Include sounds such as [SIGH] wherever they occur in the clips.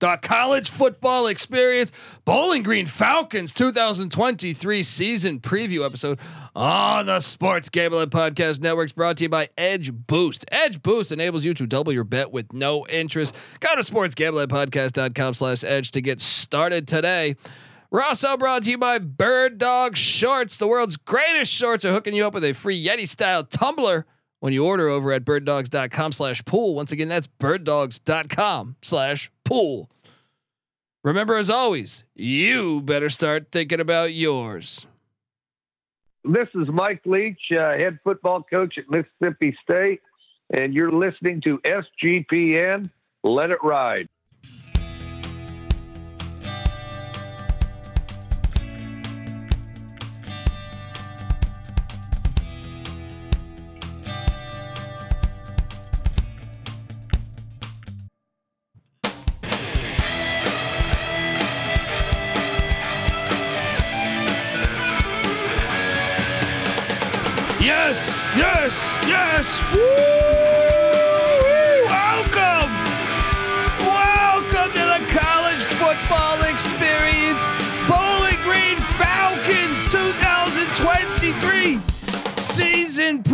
the college football experience, Bowling Green Falcons 2023 season preview episode on the Sports Gambling Podcast Networks brought to you by Edge Boost. Edge Boost enables you to double your bet with no interest. Go to sportsgamblingpodcast.com slash edge to get started today. We're also brought to you by Bird Dog Shorts. The world's greatest shorts are hooking you up with a free Yeti style tumbler when you order over at birddogs.com slash pool. Once again, that's birddogs.com slash pool. Remember, as always, you better start thinking about yours. This is Mike Leach, uh, head football coach at Mississippi State, and you're listening to SGPN. Let it ride.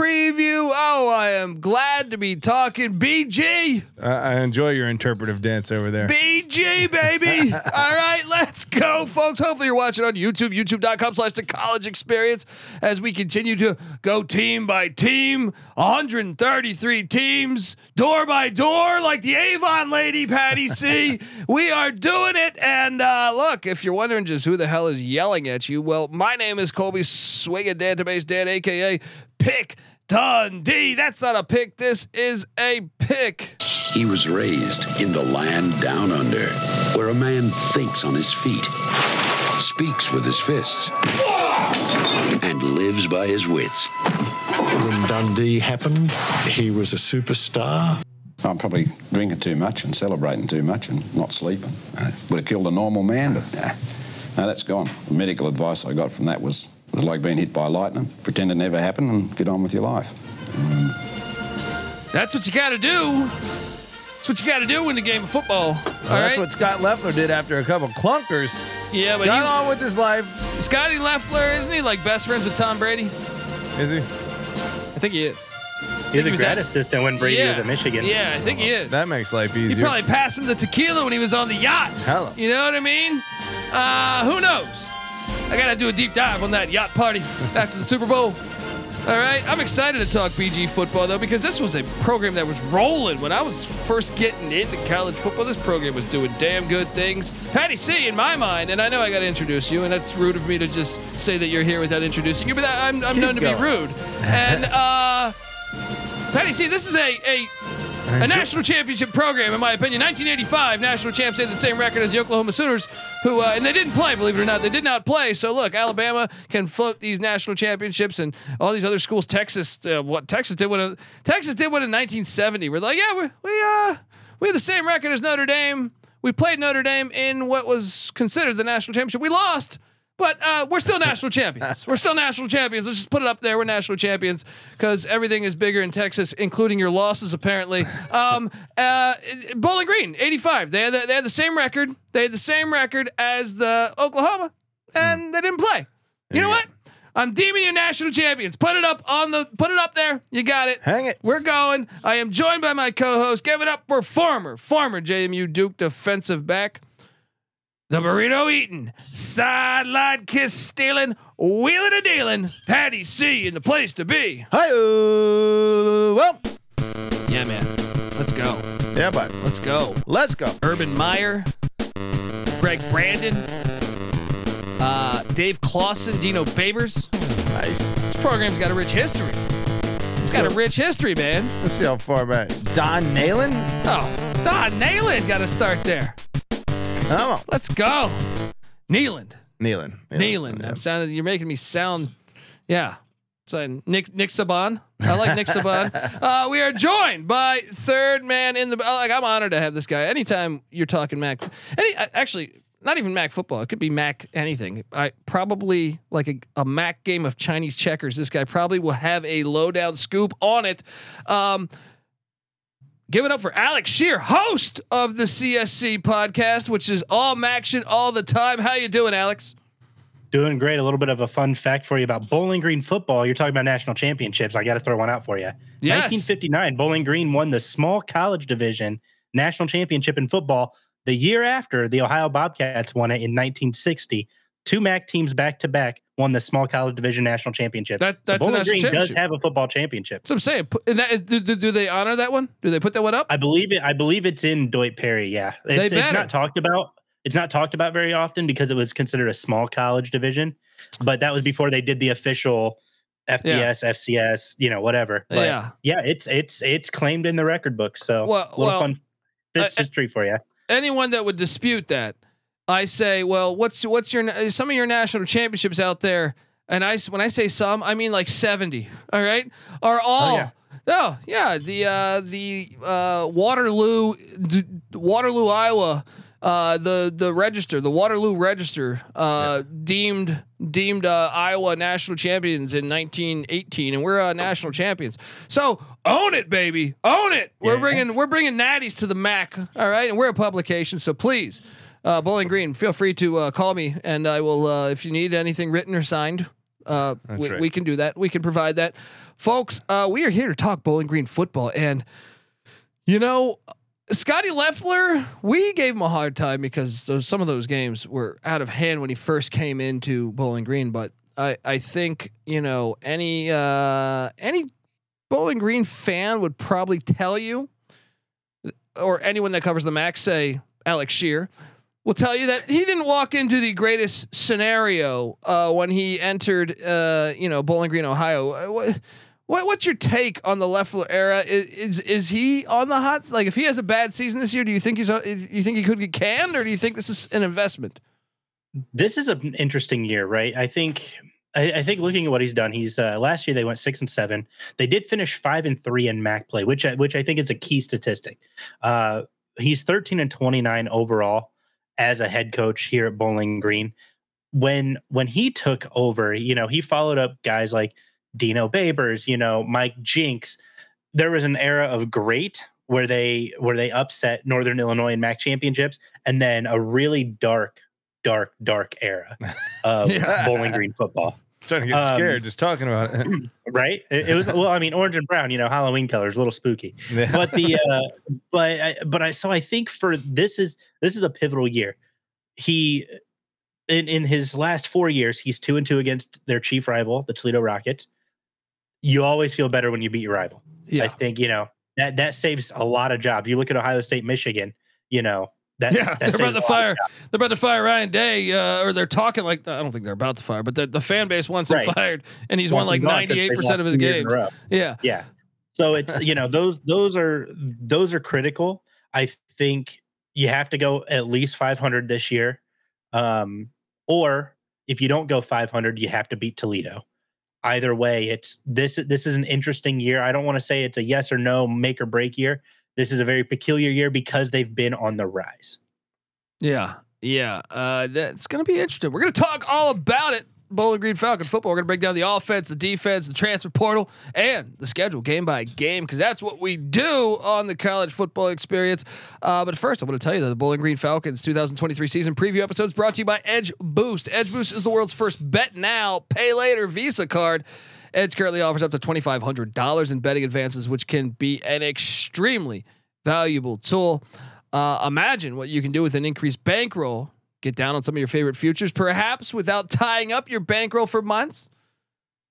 Preview. Oh, I am glad to be talking BG. I, I enjoy your interpretive dance over there. BG, baby. [LAUGHS] All right, let's go, folks. Hopefully, you're watching on YouTube, youtube.com slash the college experience as we continue to go team by team, 133 teams, door by door, like the Avon lady, Patty C. [LAUGHS] we are doing it. And uh, look, if you're wondering just who the hell is yelling at you, well, my name is Colby Swinging Database Dan, aka Pick Dundee. That's not a pick. This is a pick. He was raised in the land down under, where a man thinks on his feet, speaks with his fists, and lives by his wits. When Dundee happened, he was a superstar. I'm probably drinking too much and celebrating too much and not sleeping. Uh, would have killed a normal man, but nah, no, that's gone. The medical advice I got from that was it was like being hit by lightning. Pretend it never happened and get on with your life. That's what you got to do. That's what you got to do in the game of football. All Well, right. that's what Scot Loeffler did after a couple clunkers. yeah, but Got he, on with his life. Scotty Loeffler, isn't he like best friends with Tom Brady? Is he? I think he is. He was he a was grad at- assistant when Brady yeah. was at Michigan. Yeah, I think he is. That makes life easier. he probably passed him the tequila when he was on the yacht. Hello. You know what I mean? Uh, who knows? I gotta do a deep dive on that yacht party after the Super Bowl. All right, I'm excited to talk BG football though because this was a program that was rolling when I was first getting into college football. This program was doing damn good things. Patty C, in my mind, and I know I got to introduce you, and that's rude of me to just say that you're here without introducing you, but I'm, I'm known to be rude. And uh, Patty C, this is a a a national championship program, in my opinion. 1985 national champs had the same record as the Oklahoma Sooners, who uh, and they didn't play, believe it or not, they did not play. So look, Alabama can float these national championships, and all these other schools. Texas, uh, what Texas did win? A, Texas did win in 1970. We're like, yeah, we we uh we had the same record as Notre Dame. We played Notre Dame in what was considered the national championship. We lost. But uh, we're still national champions. We're still national champions. Let's just put it up there. We're national champions because everything is bigger in Texas, including your losses, apparently. Um, [LAUGHS] uh, Bowling Green, 85. They had, the, they had the same record. They had the same record as the Oklahoma, and they didn't play. You know what? I'm deeming you national champions. Put it up on the. Put it up there. You got it. Hang it. We're going. I am joined by my co-host. Give it up for former, former JMU Duke defensive back, the burrito eating, sideline kiss stealing, wheeling and dealing, Patty C in the place to be. Hi. Well, Yeah, man. Let's go. yeah, bud. Let's go. Let's go. Urban Meyer, Gregg Brandon, uh, Dave Clawson, Dino Babers. Nice. This program's got a rich history. It's got a rich history, man. Let's see how far back. Don Nehlen. Oh, Don Nayland got to start there. Come on. Let's go. Nealand. Nealon. Nealand. I'm sounding. You're making me sound. Yeah. So Nick Nick Saban. I like Nick Saban. [LAUGHS] Uh, we are joined by third man in the like. I'm honored to have this guy. Anytime you're talking Mac, any actually not even Mac football. It could be Mac anything. I probably like a, a Mac game of Chinese checkers. This guy probably will have a lowdown scoop on it. Um, Give it up for Alex Scheer, host of the CSC podcast, which is all action all the time. How you doing, Alex? Doing great. A little bit of a fun fact for you about Bowling Green football. You're talking about national championships. I got to throw one out for you. Yes. 1959, Bowling Green won the small college division national championship in football. The year after, the Ohio Bobcats won it in 1960. Two MAC teams back to back won the small college division national championship. That- that's so Bowling Green does have a football championship. So I'm saying, put- that is, do, do, they honor that one? Do they put that one up? I believe it. I believe it's in Doyt Perry. Yeah, They it's, it's not talked about. It's not talked about very often because it was considered a small college division, but that was before they did the official FBS, FCS, you know, whatever. But Yeah. yeah, it's it's it's claimed in the record book. So Well- a little well, fun this I- history for you. anyone that would dispute that, I say, well, what's what's your some of your national championships out there? And I when I say some, I mean like seventy. All right, are all. yeah. Oh yeah, the uh, the uh, Waterloo, d- Waterloo, Iowa, uh, the the Register, the Waterloo Register, uh, deemed deemed uh, Iowa national champions in 1918, and we're uh, national champions. So own it, baby, own it. We're Yeah. bringing we're bringing natties to the Mac. All right, and we're a publication, so please, uh, Bowling Green, feel free to uh, call me, and I will uh, if you need anything written or signed. Uh, we, right. we can do that. We can provide that, folks. Uh, we are here to talk Bowling Green football, and you know, Scotty Loeffler, we gave him a hard time because those some of those games were out of hand when he first came into Bowling Green. But I, I think you know any uh, any Bowling Green fan would probably tell you, or anyone that covers the Mac, say Alex Scheer, will tell you that he didn't walk into the greatest scenario uh, when he entered, uh, you know, Bowling Green, Ohio. Uh, What, what, what's your take on the Loeffler era? Is, is is he on the hot? Like, if he has a bad season this year, do you think he's? uh, You think he could get canned, or do you think this is an investment? This is an interesting year, right? I think. I, think looking at what he's done, he's uh, last year they went six and seven. They did finish five and three in MAC play, which I, which I think is a key statistic. Uh, he's thirteen and twenty nine overall as a head coach here at Bowling Green. When when he took over, you know, he followed up guys like Dino Babers, you know, Mike Jinks. There was an era of great where they where they upset Northern Illinois in MAC championships, and then a really dark, dark, dark era [LAUGHS] of Yeah. Bowling Green football. Starting to get Um, scared just talking about it. [CLEARS THROAT] Right? It, it was well, I mean, orange and brown, you know, Halloween colors, a little spooky Yeah. but the [LAUGHS] uh but I, but I so I think for this is this is a pivotal year. He in in his last four years, he's two and two against their chief rival, the Toledo Rockets. You always feel better when you beat your rival. Yeah. I think you know that that saves a lot of jobs. You look at Ohio State, Michigan. You know that. yeah. that They're about to fire. jobs. They're about to fire Ryan Day, uh, or they're talking like I don't think they're about to fire, but the, the fan base wants him Right. fired, and he's Want won like him gone 'cause ninety they've eight percent of his two years in a games. Yeah, Yeah. So it's you know those those are those are critical. I think you have to go at least 500 this year, um, or if you don't go 500, you have to beat Toledo. Either way, it's this this is an interesting year. I don't want to say it's a yes or no make or break year. This is a very peculiar year because they've been on the rise. Yeah, yeah. Uh, that's gonna be interesting. We're gonna talk all about it. Bowling Green Falcon football. We're gonna break down the offense, the defense, the transfer portal, and the schedule game by game because that's what we do on the college football experience. Uh, but first, I want to tell you that the Bowling Green Falcons 2023 season preview episode is brought to you by Edge Boost. Edge Boost is the world's first bet now, pay later Visa card. Edge currently offers up to $2,500 in betting advances, which can be an extremely valuable tool. Uh, imagine what you can do with an increased bankroll. Get down on some of your favorite futures, perhaps without tying up your bankroll for months.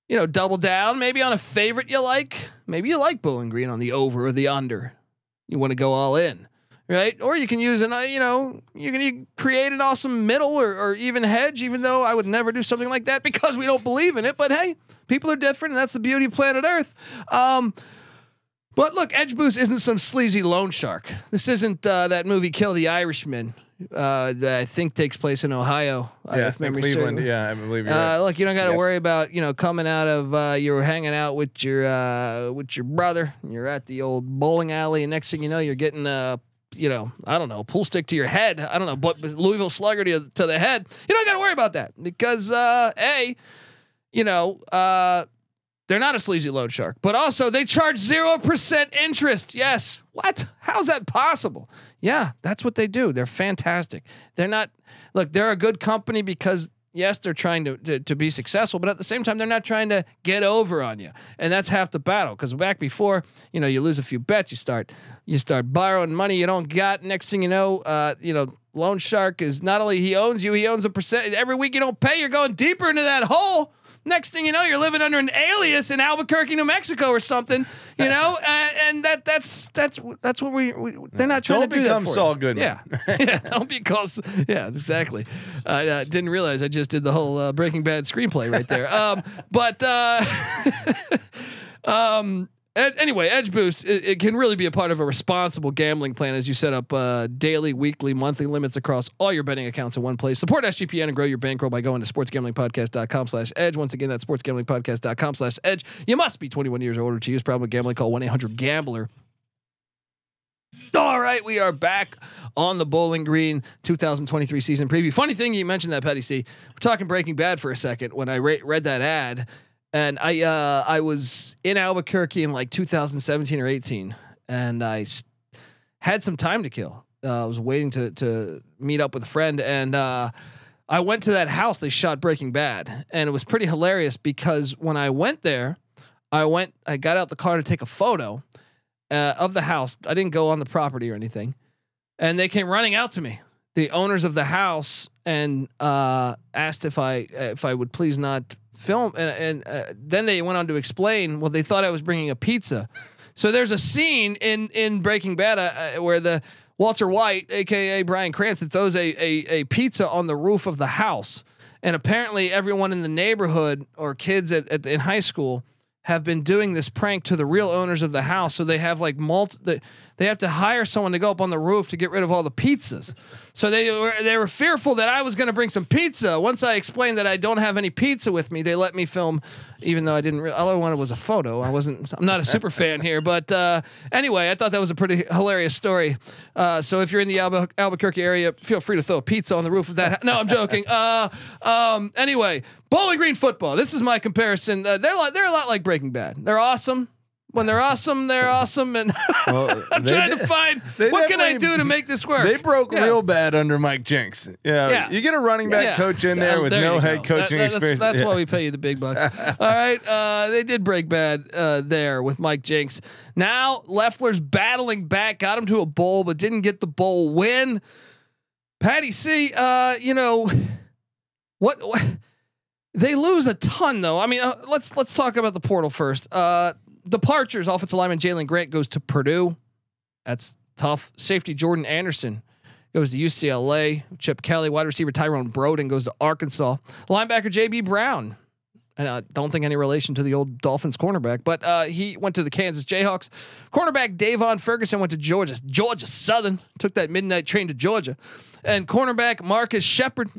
You know, double down maybe on a favorite you like. Maybe you like Bowling Green on the over or the under. You want to go all in, right? Or you can use an, uh, you know, you can create an awesome middle or, or even hedge. Even though I would never do something like that [LAUGHS] because we don't believe in it. But hey, people are different, and that's the beauty of planet Earth. Um, but look, Edge Boost isn't some sleazy loan shark. This isn't uh, that movie Kill the Irishman uh, that I think takes place in Ohio. uh, yeah, if memory Cleveland. serves. Yeah, I believe you're Uh, right. look, you don't got to Yes. worry about you know coming out of uh, you're hanging out with your uh, with your brother. You're at the old bowling alley, and next thing you know, you're getting uh, you know I don't know pool stick to your head. I don't know, but Louisville Slugger to, to the head. You don't got to worry about that because uh, a you know uh, they're not a sleazy load shark, but also they charge 0% interest. Yes. What? How's that possible? Yeah, that's what they do. They're fantastic. They're not, look, they're a good company because, yes, they're trying to, to, to be successful, but at the same time, they're not trying to get over on you. And that's half the battle. Because back before, you know, you lose a few bets, you start, you start borrowing money you don't got. Next thing you know, uh, you know, loan shark is not only he owns you, he owns a percent. Every week you don't pay, you're going deeper into that hole. Next thing you know, you're living under an alias in Albuquerque, New Mexico, or something. You know, [LAUGHS] uh, and that that's that's that's what we, we they're not trying Don't to do become that for Saul you. Goodman. Yeah, [LAUGHS] yeah. Don't be close. Yeah, exactly. I uh, didn't realize I just did the whole uh, Breaking Bad screenplay right there. Um, but uh, [LAUGHS] um. Ed, anyway, Edge Boost it, it can really be a part of a responsible gambling plan as you set up uh, daily, weekly, monthly limits across all your betting accounts in one place. Support SGPN and grow your bankroll by going to sportsgamblingpodcast.com slash edge. Once again, that's sportsgamblingpodcast.com slash edge. You must be 21 years or older to use problem gambling. Call 1-800-GAMBLER. All right, we are back on the Bowling Green 2023 season preview. Funny thing you mentioned that, Patty C. We're talking Breaking Bad for a second. When I re- read that ad, and I uh, I was in Albuquerque in like 2017 or 18, and I s- had some time to kill. Uh, I was waiting to to meet up with a friend, and uh, I went to that house they shot Breaking Bad, and it was pretty hilarious because when I went there, I went I got out the car to take a photo uh, of the house. I didn't go on the property or anything, and they came running out to me, the owners of the house, and uh, asked if I if I would please not film. And, and uh, then they went on to explain. Well, they thought I was bringing a pizza. So there's a scene in in Breaking Bad uh, where the Walter White, aka Bryan Cranston, throws a, a a pizza on the roof of the house, and apparently everyone in the neighborhood or kids at, at in high school have been doing this prank to the real owners of the house. So they have like multi, they, they have to hire someone to go up on the roof to get rid of all the pizzas. So they were they were fearful that I was going to bring some pizza. Once I explained that I don't have any pizza with me, they let me film, even though I didn't. Re- all I wanted was a photo. I wasn't. I'm not a super fan here, but uh, anyway, I thought that was a pretty hilarious story. Uh, so if you're in the Albu- Albuquerque area, feel free to throw a pizza on the roof of that. no, I'm joking. Uh, um, anyway, Bowling Green football. This is my comparison. Uh, they're like they're a lot like Breaking Bad. They're awesome. When they're awesome, they're awesome, and [LAUGHS] Well, I'm trying did- to find [LAUGHS] what can I do to make this work. They broke Yeah. real bad under Mike Jinks. Yeah, Yeah. you get a running back Yeah. coach in there with there no head coaching That- that's, experience. That's Yeah. why we pay you the big bucks. [LAUGHS] All right, uh, they did break bad uh, there with Mike Jinks. Now Loeffler's battling back, got him to a bowl, but didn't get the bowl win. Patty C, uh, you know what? what they lose a ton though. I mean, uh, let's let's talk about the portal first. Uh, departures: offensive lineman Jalen Grant goes to Purdue. That's tough. Safety Jordan Anderson goes to UCLA. Chip Kelly, wide receiver Tyrone Broden goes to Arkansas. Linebacker JB Brown. And I don't think any relation to the old Dolphins cornerback, but uh, he went to the Kansas Jayhawks. Cornerback Davon Ferguson went to Georgia. Georgia Southern took that midnight train to Georgia, and cornerback Marcus Shepard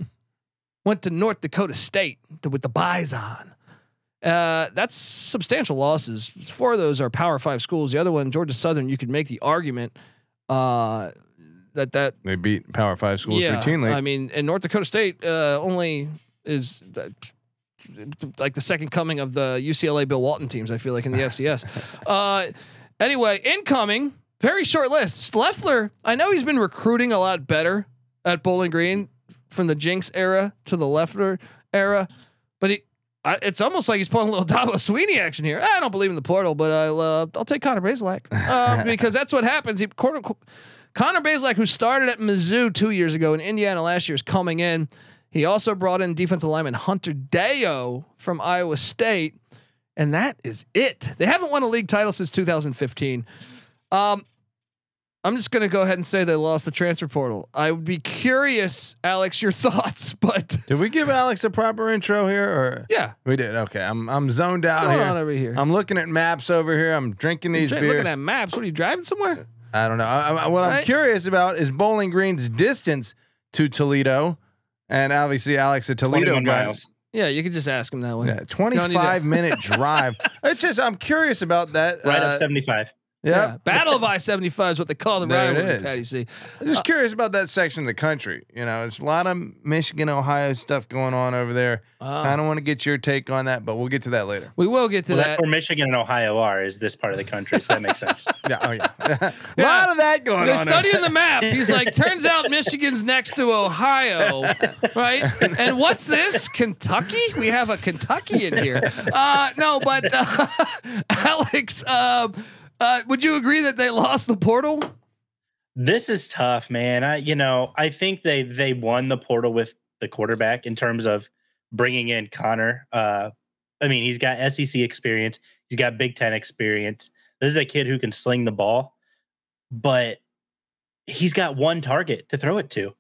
went to North Dakota State with the Bison. Uh, that's substantial losses. Four of those are Power Five schools. The other one, Georgia Southern, you could make the argument uh, that that They beat Power Five schools yeah, routinely. I mean, and North Dakota State uh, only is that, like the second coming of the UCLA Bill Walton teams. I feel like in the [LAUGHS] FCS. Uh, anyway, incoming very short list. Loeffler, I know he's been recruiting a lot better at Bowling Green from the Jinks era to the Loeffler era. I, it's almost like he's pulling a little [LAUGHS] Dabo Swinney action here. I don't believe in the portal, but I'll uh, I'll take Connor Bazelak uh, [LAUGHS] because that's what happens. He Connor, Connor Bazelak, who started at Mizzou two years ago in Indiana last year, is coming in. He also brought in defensive lineman Hunter Deo from Iowa State, and that is it. They haven't won a league title since 2015. Um, I'm just going to go ahead and say they lost the transfer portal. I would be curious, Alex, your [LAUGHS] thoughts, but did we give Alex a proper intro here, or yeah, we did? Okay, I'm I'm zoned what's out going here. on over here? I'm looking at maps over here. I'm drinking these You're beers. looking at maps. What are you driving somewhere? I don't know. I, I- what I'm curious about is Bowling Green's distance to Toledo, and obviously Alex, a Toledo 21 guy. miles. Yeah, you could just ask him that one. Yeah, 25 to- minute [LAUGHS] drive. It's just I'm curious about that. Right uh, up 75. Yeah. [LAUGHS] Battle of I seventy five is what they call the There it rivalry. is. Patty C. I'm just curious about that section of the country. You know, it's a lot of Michigan, Ohio stuff going on over there. I don't want to get your take on that, but we'll get to that later. We will get to Well, that. that's where Michigan and Ohio are. Is this part of the country? So that makes sense. [LAUGHS] Yeah, oh yeah, [LAUGHS] a lot of that going on. They're studying the map. He's like, turns out Michigan's next to Ohio, right? And what's this? Kentucky? We have a Kentucky in here. Uh, no, but uh, Alex, uh, would you agree that they [LAUGHS] lost the portal? This is tough, man. I you know I think they they won the portal with the quarterback in terms of bringing in Connor. Uh, I mean, he's got SEC experience. He's got Big Ten experience. This is a kid who can sling the ball, but he's got one target to throw it to.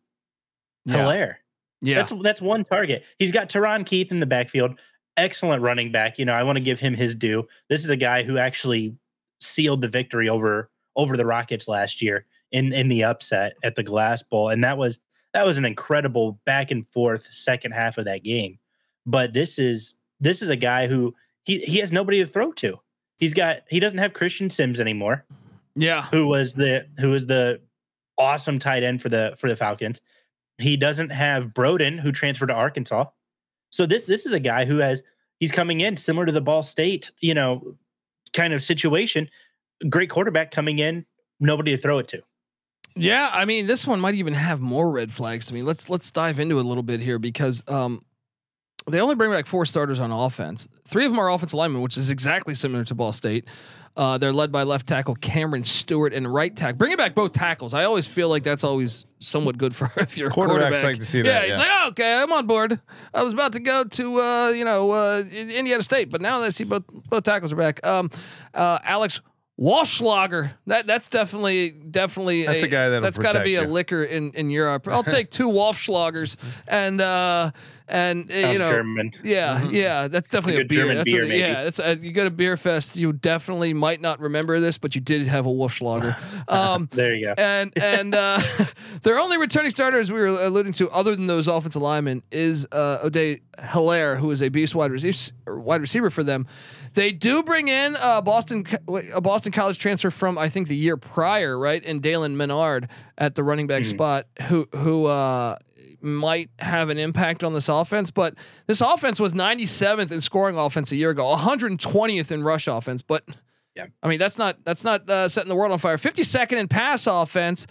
Hiliare. Yeah. That's that's one target. He's got Teron Keith in the backfield. Excellent running back. You know, I want to give him his due. This is a guy who actually sealed the victory over over the Rockets last year in in the upset at the Glass Bowl, and that was that was an incredible back and forth second half of that game. But this is this is a guy who he he has nobody to throw to. He's got he doesn't have Christian Sims anymore yeah. who was the who was the awesome tight end for the for the Falcons. He doesn't have Broden, who transferred to Arkansas. So this this is a guy who has he's coming in similar to the Ball State, you know, kind of situation. Great quarterback coming in, nobody to throw it to. Yeah, I mean, this one might even have more red flags to me. Let's let's dive into it a little bit here because um, they only bring back four starters on offense. Three of them are offensive linemen, which is exactly similar to Ball State. Uh, they're led by left tackle Cameron Stewart and right tackle. Bringing back both tackles, I always feel like that's always somewhat good for [LAUGHS] if you're a Quarterbacks quarterback. like to see that. yeah, that, he's yeah. like, oh, okay, I'm on board. I was about to go to uh, you know uh, Indiana State, but now that I see both both tackles are back. Um, uh, Alex Walschlager. That that's definitely definitely That's a guy that'll that's got to be a you. liquor in in Europe. I'll take two Wolfschlagers [LAUGHS] and uh and uh, Sounds you know German. yeah yeah that's definitely a, good beer. German that's beer, what, maybe. yeah that's uh, you go to beer fest you definitely might not remember this but you did have a Wolfschlager. [LAUGHS] Um, There you go. and and uh, [LAUGHS] their only returning starter, as we were alluding to, other than those offensive linemen, is uh, Odieu Hiliare, who is a beast wide receiver, wide receiver for them. They do bring in uh, Boston a Boston College transfer from I think the year prior, right? And Dalen Menard at the running back spot, who who uh, might have an impact on this offense. But this offense was 97th in scoring offense a year ago, 120th in rush offense, but. Yeah. I mean, that's not that's not uh, setting the world on fire. 52nd in pass offense,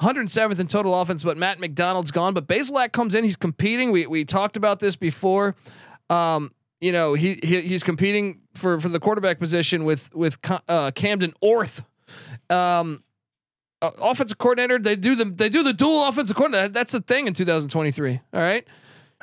107th in total offense, but Matt McDonald's gone. But Bazelak comes in. He's competing. We we talked about this before. Um, you know, he, he he's competing for for the quarterback position with with uh, Camden Orth. Um, uh, offensive coordinator. They do the they do the dual offensive coordinator. That's the thing in 2023. All right.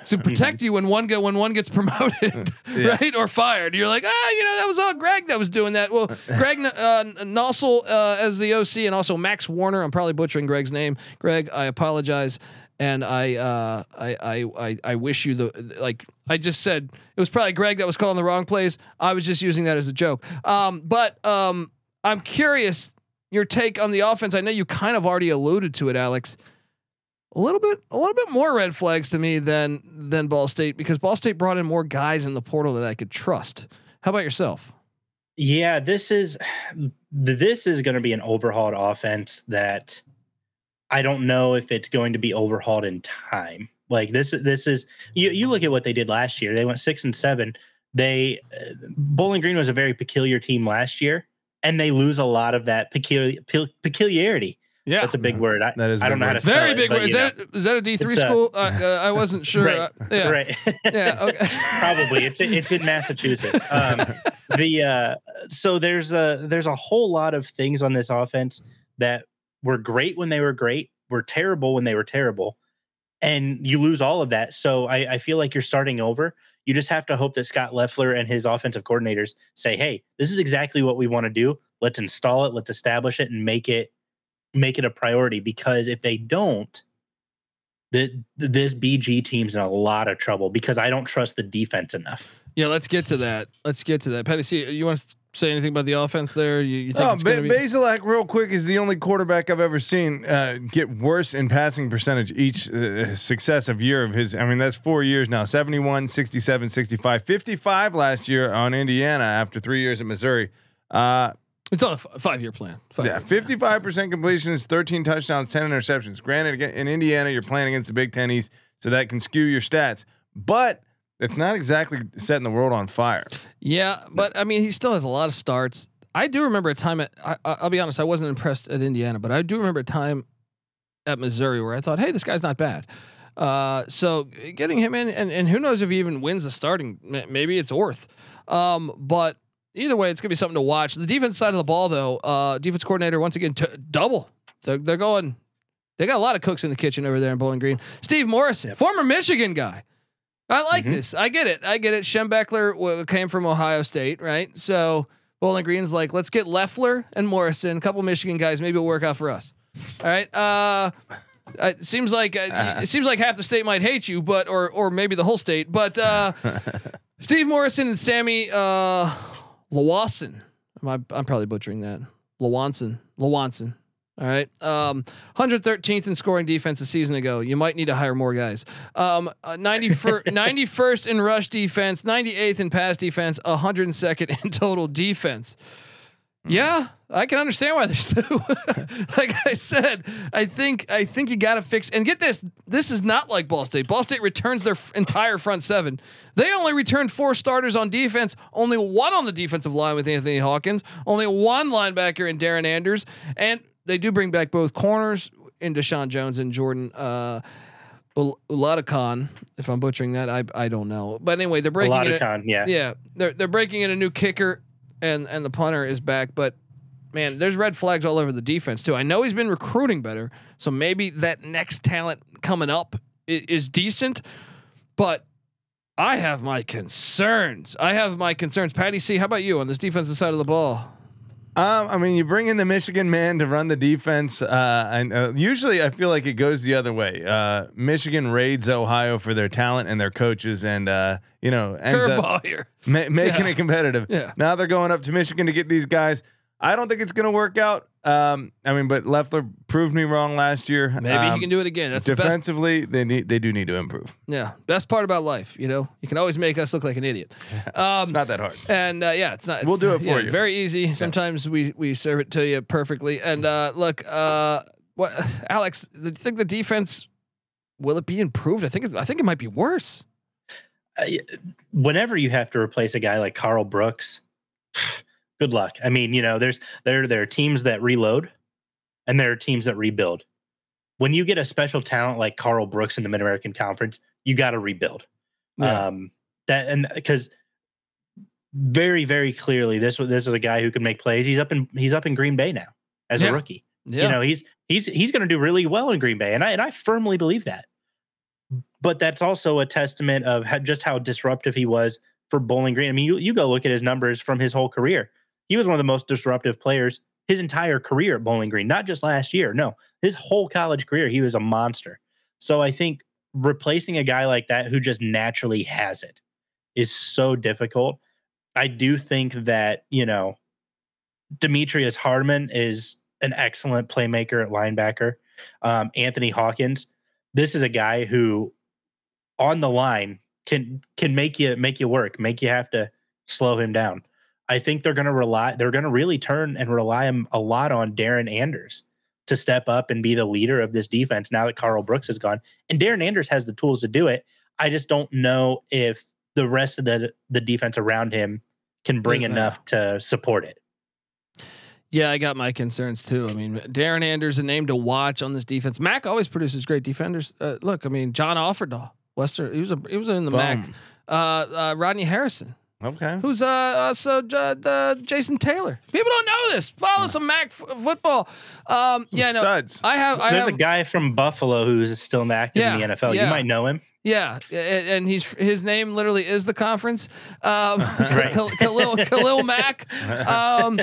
To [LAUGHS] protect you when one go when one gets [LAUGHS] promoted, right or fired, you're like, ah, you know, that was all Greg that was doing that. Well, [LAUGHS] Greg uh, Nossel uh, as the OC, and also Max Warner. I'm probably butchering Greg's name. Greg, I apologize, and I, uh, I, I, I, I wish you the like. I just said it was probably Greg that was calling the wrong plays. I was just using that as a joke. Um, but um, I'm curious your take on the offense. I know you kind of already alluded to it, Alex a little bit a little bit more red flags to me than than Ball State because Ball State brought in more guys in the portal that I could trust. How about yourself? Yeah, this is this is going to be an overhauled offense that I don't know if it's going to be overhauled in time. Like this, this is you. You look at what they did last year. They went six and seven. They uh, Bowling Green was a very peculiar team last year, and they lose a lot of that peculiar peculiarity. Yeah, That's a big word. I, That is a I don't big know how to spell very it, big. but, Word. Is you that is that a D three It's a- school? Uh, [LAUGHS] uh, I wasn't sure. Right. Uh, yeah, right. yeah. Okay. [LAUGHS] probably it's it's in Massachusetts. Um, [LAUGHS] the uh, so there's a there's a whole lot of things on this offense that were great when they were great, were terrible when they were terrible, and you lose all of that. So I, I feel like you're starting over. You just have to hope that Scot Loeffler and his offensive coordinators say, "Hey, this is exactly what we want to do. Let's install it. Let's establish it, and make it make it a priority." Because if they don't, the this BG team's in a lot of trouble because I don't trust the defense enough. Yeah, let's get to that. Let's get to that. Patty, see, you want to say anything about the offense there? You, you think Oh, it's ba- be? Bazelak, real quick, is the only quarterback I've ever seen uh, get worse in passing percentage each uh, successive year of his. I mean, that's four years now 71, 67, 65, 55 last year on Indiana after three years at Missouri. Uh, It's on a f- five year plan. Five Yeah, year. fifty-five percent completions, thirteen touchdowns, ten interceptions. Granted, in Indiana, you're playing against the Big Ten East, so that can skew your stats. But it's not exactly setting the world on fire. Yeah, but I mean, he still has a lot of starts. I do remember a time at. I, I- I'll be honest, I wasn't impressed at Indiana, but I do remember a time at Missouri where I thought, hey, this guy's not bad. Uh, so getting him in, and, and who knows if he even wins a starting? Maybe it's Orth. Um, but either way, it's gonna be something to watch. The defense side of the ball, though, uh, defense coordinator once again t- double. They're, they're going. They got a lot of cooks in the kitchen over there in Bowling Green. Steve Morrison, former Michigan guy. I like this. I get it. I get it. Schembechler came from Ohio State, right? So Bowling Green's like, let's get Loeffler and Morrison, a couple Michigan guys. Maybe it'll work out for us. All right. Uh, it seems like uh, it seems like half the state might hate you, but or or maybe the whole state. But uh, [LAUGHS] Steve Morrison and Sammy uh, Lawson. Am I, I'm probably butchering that. Lawanson. Lawanson. All right. Um, 113th in scoring defense a season ago. You might need to hire more guys. Um, uh, 91st, [LAUGHS] 91st in rush defense, 98th in pass defense, 102nd in total defense. Yeah, I can understand why there's two. [LAUGHS] like I said, I think I think you got to fix and get this. This is not like Ball State. Ball State returns their f- entire front seven. They only returned four starters on defense. Only one on the defensive line with Anthony Hawkins. Only one linebacker in Darren Anders, and they do bring back both corners in Deshaun Jones and Jordan. Uh, Oladokun, if I'm butchering that, I I don't know. But anyway, they're breaking of yeah. Yeah, they're they're breaking in a new kicker, and and the punter is back. But man, there's red flags all over the defense too. I know he's been recruiting better, so maybe that next talent coming up is, is decent. But I have my concerns. I have my concerns. Patty C, how about you on this defensive side of the ball? Um, I mean, you bring in the Michigan man to run the defense, uh, and uh, usually I feel like it goes the other way. Uh, Michigan raids Ohio for their talent and their coaches, and uh, you know, ends up Curveball ma- making Yeah. it competitive. Yeah. Now they're going up to Michigan to get these guys. I don't think it's going to work out. Um, I mean, but Loeffler proved me wrong last year. Maybe Um, he can do it again. That's the defensively. They need they do need to improve. Yeah, best part about life. You know, you can always make us look like an idiot. [LAUGHS] Um, It's not that hard. And uh, yeah, it's not. We'll do it for yeah, you. Very easy. Sometimes we we serve it to you perfectly. And uh, look, uh, what [LAUGHS] Alex? Do you think the defense will it be improved? I think it's, I think it might be worse. Uh, whenever you have to replace a guy like Karl Brooks, [SIGHS] good luck. I mean, you know, there's there there are teams that reload, and there are teams that rebuild. When you get a special talent like Karl Brooks in the Mid American Conference, you got to rebuild. Yeah. Um, that and because very very clearly this was this is a guy who can make plays. He's up in he's up in Green Bay now as Yeah. a rookie. Yeah. You know, he's he's he's going to do really well in Green Bay, and I and I firmly believe that. But that's also a testament of how, just how disruptive he was for Bowling Green. I mean, you you go look at his numbers from his whole career. He was one of the most disruptive players his entire career at Bowling Green, not just last year. No, his whole college career, he was a monster. So I think replacing a guy like that who just naturally has it is so difficult. I do think that, you know, Demetrius Hardamon is an excellent playmaker at linebacker. Um, Anthony Hawkins, this is a guy who on the line can can make you make you work, make you have to slow him down. I think they're going to rely they're going to really turn and rely a lot on Darren Anders to step up and be the leader of this defense now that Karl Brooks is gone. And Darren Anders has the tools to do it. I just don't know if the rest of the the defense around him can bring enough to support it. Yeah, I got my concerns too. I mean, Darren Anders, a name to watch on this defense. Mac always produces great defenders. Uh, look, I mean, John Offerdahl, Western, he was a, he was in the Mac. Uh, uh, Rodney Harrison, Okay. who's uh, uh so uh, uh, Jason Taylor. People don't know this. Follow some Mac f- football. Um, yeah, no, Studs. I have. I There's have, a guy from Buffalo who's still active in the NFL. yeah. You might know him. Yeah, and he's his name literally is the conference. Um, [LAUGHS] Right. Khalil Khalil Mack. [LAUGHS] Um,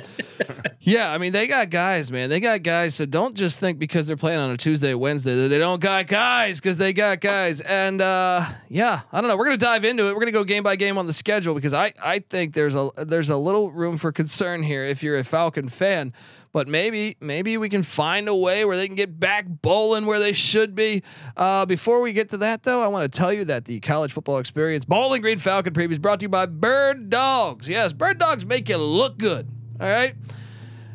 yeah, I mean they got guys, man. They got guys. So don't just think because they're playing on a Tuesday, Wednesday that they don't got guys because they got guys. And uh, yeah, I don't know. We're gonna dive into it. We're gonna go game by game on the schedule because I I think there's a there's a little room for concern here if you're a Falcon fan. But maybe, maybe we can find a way where they can get back bowling where they should be. Uh, before we get to that, though, I want to tell you that the college football experience Bowling Green Falcon preview is brought to you by Bird Dogs. Yes, Bird Dogs make you look good. All right.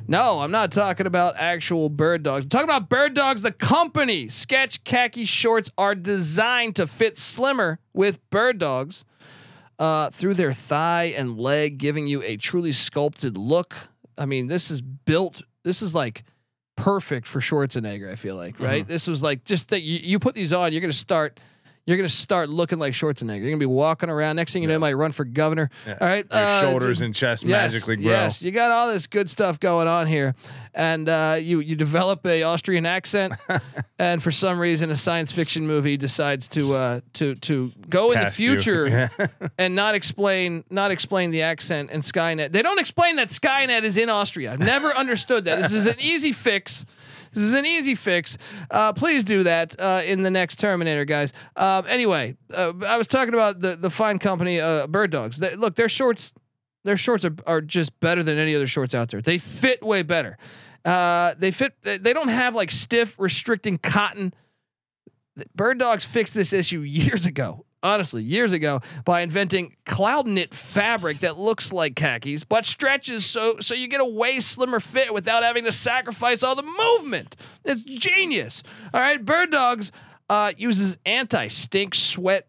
No, I'm not talking about actual bird dogs. I'm talking about bird dogs, the company. Sketch khaki shorts are designed to fit slimmer with bird dogs uh, through their thigh and leg, giving you a truly sculpted look. I mean, this is built, this is like perfect for Schwarzenegger, I feel like, right? Mm-hmm. This was like just that you, you put these on, you're going to start. You're gonna start looking like Schwarzenegger. You're gonna be walking around. Next thing you know, you might run for governor. Yeah. All right, Your uh, shoulders and chest yes, magically grow. Yes, you got all this good stuff going on here, and uh, you you develop a Austrian accent, [LAUGHS] and for some reason, a science fiction movie decides to uh, to to go in the future [LAUGHS] Yeah. and not explain not explain the accent in Skynet. They don't explain that Skynet is in Austria. I've never understood that. This is an easy fix. This is an easy fix. Uh, please do that uh, in the next Terminator, guys. Um, anyway, uh, I was talking about the the fine company, uh, Bird Dogs. They, look, their shorts, their shorts are, are just better than any other shorts out there. They fit way better. Uh, they fit. They they don't have like stiff, restricting cotton. Bird Dogs fixed this issue years ago. Honestly, years ago by inventing cloud knit fabric that looks like khakis but stretches so so you get a way slimmer fit without having to sacrifice all the movement. It's genius. All right, Bird Dogs uh, uses anti stink sweat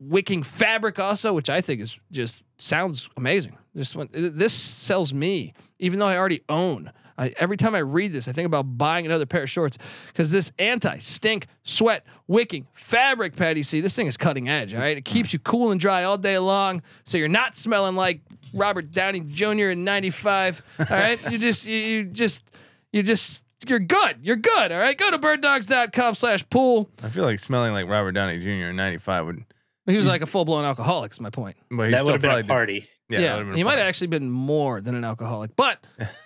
wicking fabric also, which I think is just sounds amazing. This one, this sells me, even though I already own. I, every time I read this, I think about buying another pair of shorts because this anti stink, sweat, wicking fabric, Patty C. This thing is cutting edge. All right, it keeps you cool and dry all day long, so you're not smelling like Robert Downey Jr. in '95. All right, you just you, you just you just you're good. You're good. All right, go to birddogs.com/pool. I feel like smelling like Robert Downey Jr. in '95 would. He was like a full blown alcoholic. Is my point. But he that would have been probably a did- party. Yeah, Yeah, been he a might have actually been more than an alcoholic, but [LAUGHS]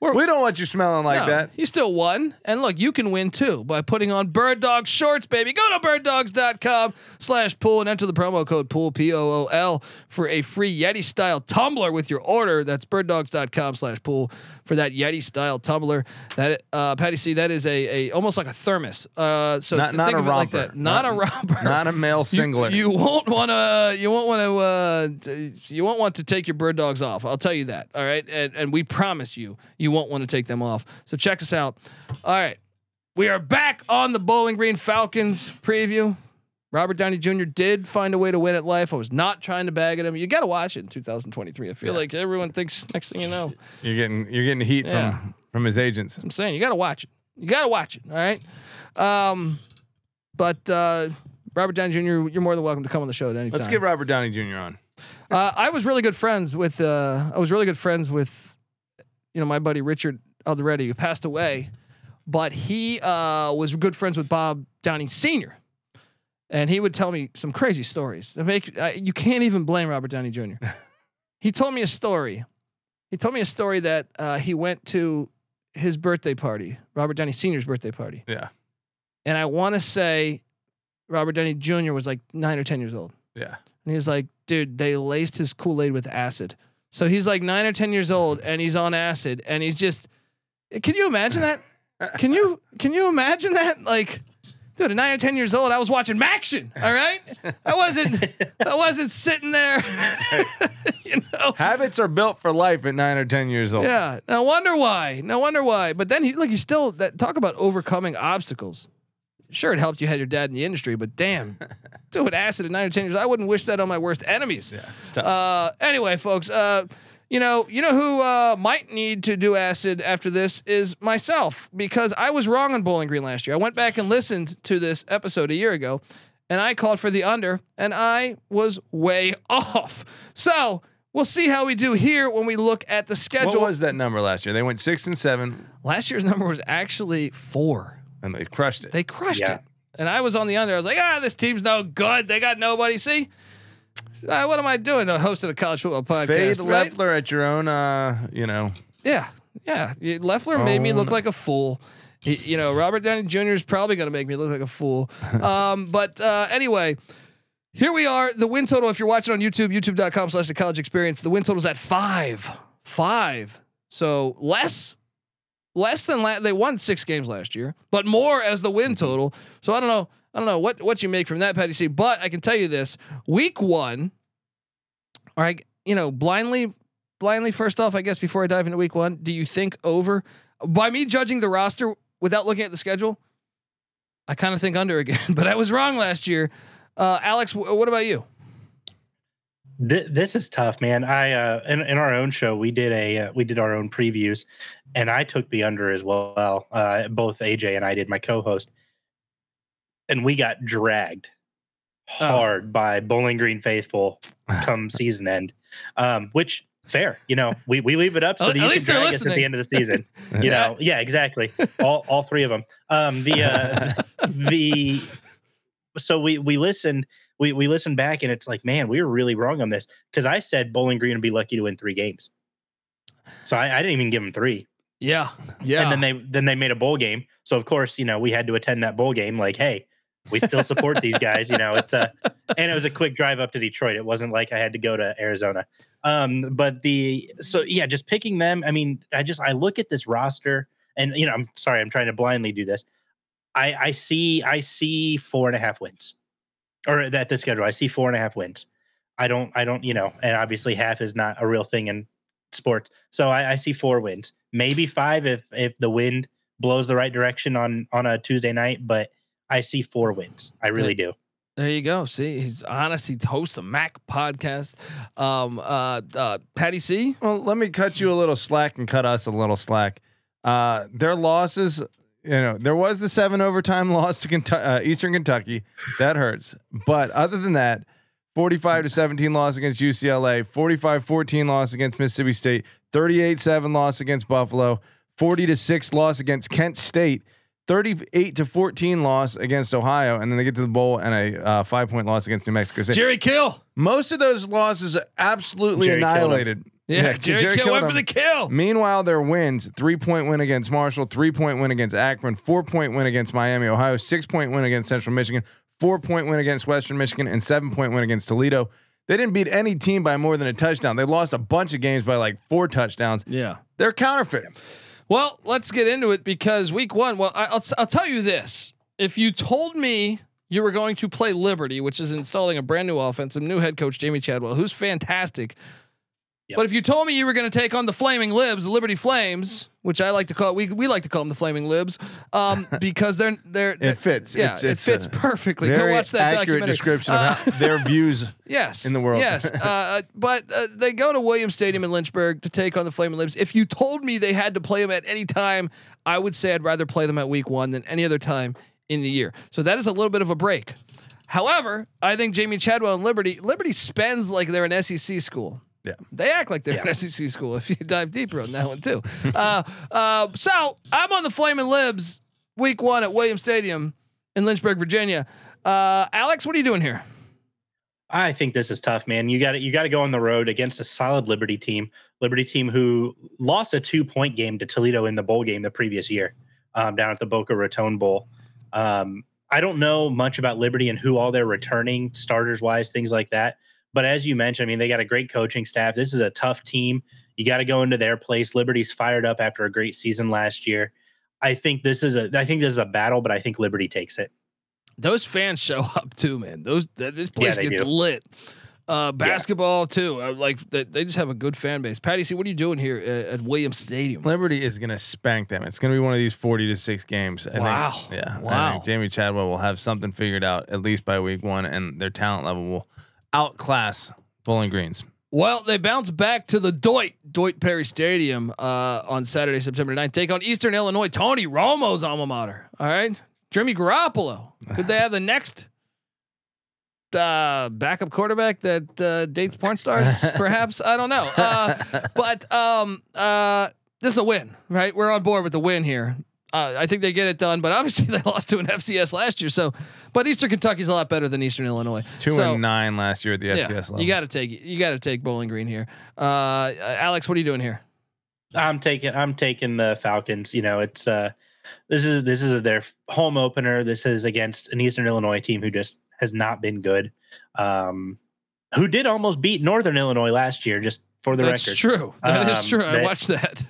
We don't want you smelling like no, that. You still won. And look, you can win too by putting on Bird Dog shorts, baby. Go to birddogs.com slash pool and enter the promo code pool P O O L for a free Yeti style tumbler with your order. That's birddogs.com slash pool for that Yeti style tumbler. That uh, Patty C, that is a, a almost like a thermos. Uh, so Not- th- not think a of it like that. Not, Not- a [LAUGHS] romper. Not a male You- You, won't want to. You won't want to. Uh, t- you won't want to take your bird dogs off. I'll tell you that. All right, and, and we promise you, you won't want to take them off. So check us out. All right, we are back on the Bowling Green Falcons preview. Robert Downey Jr. did find a way to win at life. I was not trying to bag at him. You got to watch it in 2023. I feel like everyone thinks next thing you know. you're getting you're getting heat Yeah. from from his agents. I'm saying you got to watch it. You got to watch it. All right. Um, but uh, Robert Downey Jr. You're more than welcome to come on the show at any time. Let's get Robert Downey Jr. on. Uh, I was really good friends with. Uh, I was really good friends with, you know, my buddy Richard Alderetti, who passed away, but he uh, was good friends with Bob Downey Sr. And he would tell me some crazy stories. That make uh, you can't even blame Robert Downey Jr. [LAUGHS] he told me a story. He told me a story that uh, he went to his birthday party, Robert Downey Sr.'s birthday party, Yeah, and I want to say Robert Downey Jr. was like nine or ten years old. yeah. And he's like, dude, they laced his Kool Aid with acid. So he's like nine or 10 years old and he's on acid and he's just, can you imagine that? Can you, can you imagine that? Like, dude, at nine or 10 years old, I was watching Maction. All right. I wasn't, I wasn't sitting there, [LAUGHS] you know? Habits are built for life at nine or ten years old. Yeah. No wonder why. No wonder why. But then he, look, he's still, that, talk about overcoming obstacles. Sure, it helped you had your dad in the industry, but damn, [LAUGHS] doing acid at nine or ten years, I wouldn't wish that on my worst enemies. Yeah, it's tough. Uh, anyway, folks, uh, you know, you know who uh, might need to do acid after this is myself because I was wrong on Bowling Green last year. I went back and listened to this episode a year ago, and I called for the under, and I was way [LAUGHS] off. So we'll see how we do here when we look at the schedule. what was that number last year? They went six and seven, last year's number was actually four. And they crushed it. They crushed Yeah. it. And I was on the under. I was like, ah, this team's no good. They got nobody. See, uh, what am I doing? A host of a college football Fade podcast, right? Loeffler at your own, uh, you know. Yeah, yeah. You- Loeffler made me look like a fool. He, you know, Robert Downey Jr. is probably going to make me look like a fool. [LAUGHS] Um, but uh, anyway, here we are. The win total, if you're watching on YouTube, youtube.com slash the college experience, the win total is at five. Five. So less, less than la- they won six games last year, but more as the win total. So I don't know. I don't know what, what you make from that, Patty C. But I can tell you this: week one, all right, you know, blindly blindly? First off, I guess before I dive into week one, do you think over? By me judging the roster without looking at the schedule, I kind of think under again. [LAUGHS] But I was wrong last year. Uh, Alex, w- what about you? Th- this is tough, man. I uh, in, in our own show we did a uh, we did our own previews, and I took the under as well. Uh, both AJ and I did my co-host, and we got dragged [SIGHS] Oh. hard by Bowling Green faithful [LAUGHS] come season end, um, which fair. You know, we we leave it up so At that you least can drag us at the end of the season. [LAUGHS] You know, yeah, exactly. All all three of them. Um, the uh, [LAUGHS] the so we we listened we we listened back and it's like man we were really wrong on this because I said Bowling Green would be lucky to win three games. So I, I didn't even give them three, Yeah, yeah. and then they then they made a bowl game. So of course you know we had to attend that bowl game. Like hey, we still support these guys. You know it's a and it was a quick drive up to Detroit. It wasn't like I had to go to Arizona. Um, but the so yeah, just picking them. I mean, I just I look at this roster, and you know, I'm sorry, I'm trying to blindly do this. I I see I see four and a half wins, or at the schedule, I see four and a half wins. I don't I don't you know, and obviously half is not a real thing in sports. So I, I see four wins, maybe five if if the wind blows the right direction on on a Tuesday night. But I see four wins. I really do. There you go. See, he's honest. He hosts a Mac podcast. Um, uh, uh, Patty C. Well, let me cut you a little slack and cut us a little slack. Uh, their losses, you know, there was the seven overtime [LAUGHS] loss to Kentucky, uh, Eastern Kentucky. That hurts. But other than that, 45 to 17 loss against UCLA, 45 14 loss against Mississippi State, 38 7 loss against Buffalo, 40 to 6 loss against Kent State. 38 to 14 loss against Ohio, and then they get to the bowl and a uh, five point loss against New Mexico State. Jerry Kill. Most of those losses are absolutely Jerry annihilated. Yeah, Jerry, Kill killed went for the kill. Meanwhile, their wins: three point win against Marshall, three point win against Akron, four point win against Miami, Ohio, six point win against Central Michigan, four point win against Western Michigan, and seven point win against Toledo. They didn't beat any team by more than a touchdown. They lost a bunch of games by like four touchdowns. Yeah. They're counterfeit. Well, let's get into it because week one. Well, I, I'll I'll tell you this: if you told me you were going to play Liberty, which is installing a brand new offense, and new head coach Jamey Chadwell, who's fantastic. Yep. But if you told me you were going to take on the Flaming Libs, the Liberty Flames, which I like to call we we like to call them the Flaming Libs, um, [LAUGHS] because they're they're It fits. Yeah, It's- it fits perfectly. Go watch that accurate documentary. description Uh, of their views. [LAUGHS] Yes. in the world. Yes. Uh, but uh, they go to Williams Stadium in Lynchburg to take on the Flaming Libs. If you told me they had to play them at any time, I would say I'd rather play them at week one than any other time in the year. So that is a little bit of a break. However, I think Jamey Chadwell and Liberty, Liberty spends like they're an SEC school. Yeah. They act like they're an SEC [LAUGHS] school if you dive deeper on that one too. uh, uh, so I'm on the Flaming Libs week one at Williams Stadium in Lynchburg, Virginia. Uh, Alex, what are you doing here? I think this is tough, man. You got to you got to go on the road against a solid Liberty team. Liberty team who lost a two point game to Toledo in the bowl game the previous year, um, down at the Boca Raton Bowl. Um, I don't know much about Liberty and who all they're returning starters wise, things like that. But as you mentioned, I mean, they got a great coaching staff. This is a tough team. You got to go into their place. Liberty's fired up after a great season last year. I think this is a I think this is a battle, but I think Liberty takes it. Those fans [LAUGHS] show up too, man. Those th- this place they gets do. lit. Uh, basketball too. Uh, like they, they just have a good fan base. Patty C what are you doing here at, at Williams Stadium? Liberty is going to spank them. It's going to be one of these 40 to 6 games. I Wow. Think, yeah. I Wow. think Jamey Chadwell will have something figured out at least by week one, and their talent level will outclass Bowling Greens. Well, they bounce back to the Doyt Doyt Perry Stadium uh, on Saturday, September 9th. Take on Eastern Illinois. Tony Romo's alma mater. All right, Jimmy Garoppolo. Could they have the next uh, backup quarterback that uh, dates porn stars? [LAUGHS] perhaps I don't know. Uh, but um, uh, this is a win, right? We're on board with the win here. Uh, I think they get it done, but obviously [LAUGHS] they lost to an FCS last year. So, but Eastern Kentucky's a lot better than Eastern Illinois. Two So- and nine last year at the yeah, FCS level. you got to take you got to take Bowling Green here. Uh, Alex, what are you doing here? I'm taking I'm taking the Falcons. You know, it's uh this is this is their home opener. This is against an Eastern Illinois team who just has not been good. Um who did almost beat Northern Illinois last year, just for the record. That's record. true. That is Um, true. I they- watched that.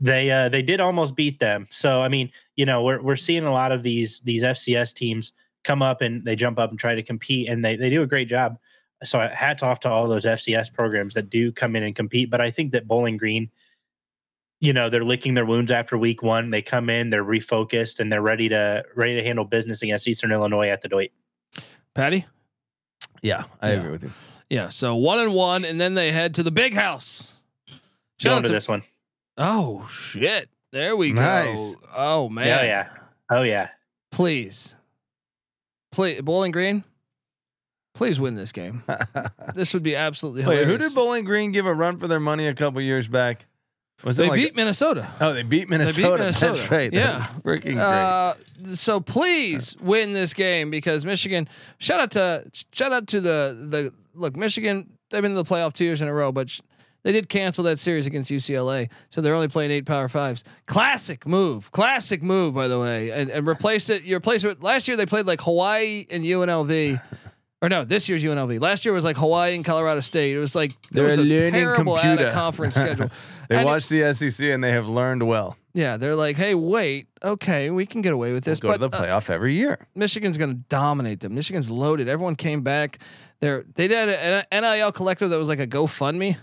They uh they did almost beat them. So I mean, you know, we're we're seeing a lot of these these FCS teams come up and they jump up and try to compete and they they do a great job. so hats off to all those FCS programs that do come in and compete. But I think that Bowling Green, you know, they're licking their wounds after week one. They come in, they're refocused, and they're ready to ready to handle business against Eastern Illinois at the Doyt. Patty. Yeah, I Yeah. agree with you. Yeah. So one and one, and then they head to the big house. Shout Going out to to this one. Oh shit! There we Nice. go. Oh man. Yeah, yeah. Oh yeah. Please, please, Bowling Green. Please win this game. [LAUGHS] This would be absolutely Wait, hilarious. who did Bowling Green give a run for their money a couple years back? Was they it like beat Minnesota? Oh, they beat Minnesota. [LAUGHS] Minnesota. That's right. Yeah. That's [LAUGHS] freaking great. Uh, so please win this game because Michigan. Shout out to shout out to the the look Michigan. They've been to the playoff two years in a row, but sh- they did cancel that series against UCLA, so they're only playing eight Power Fives. Classic move, classic move, by the way, and, and replace it. You replace it. With, last year they played like Hawaii and UNLV. Or no, this year's UNLV. Last year was like Hawaii and Colorado State. It was like there They're was a learning terrible out of conference [LAUGHS] schedule. They And it- watched the SEC and they have learned well. yeah, they're like, hey, wait, okay, we can get away with this. Go to but the uh, playoff every year. Michigan's going to dominate them. Michigan's loaded. Everyone came back. They're they did an NIL collective that was like a GoFundMe.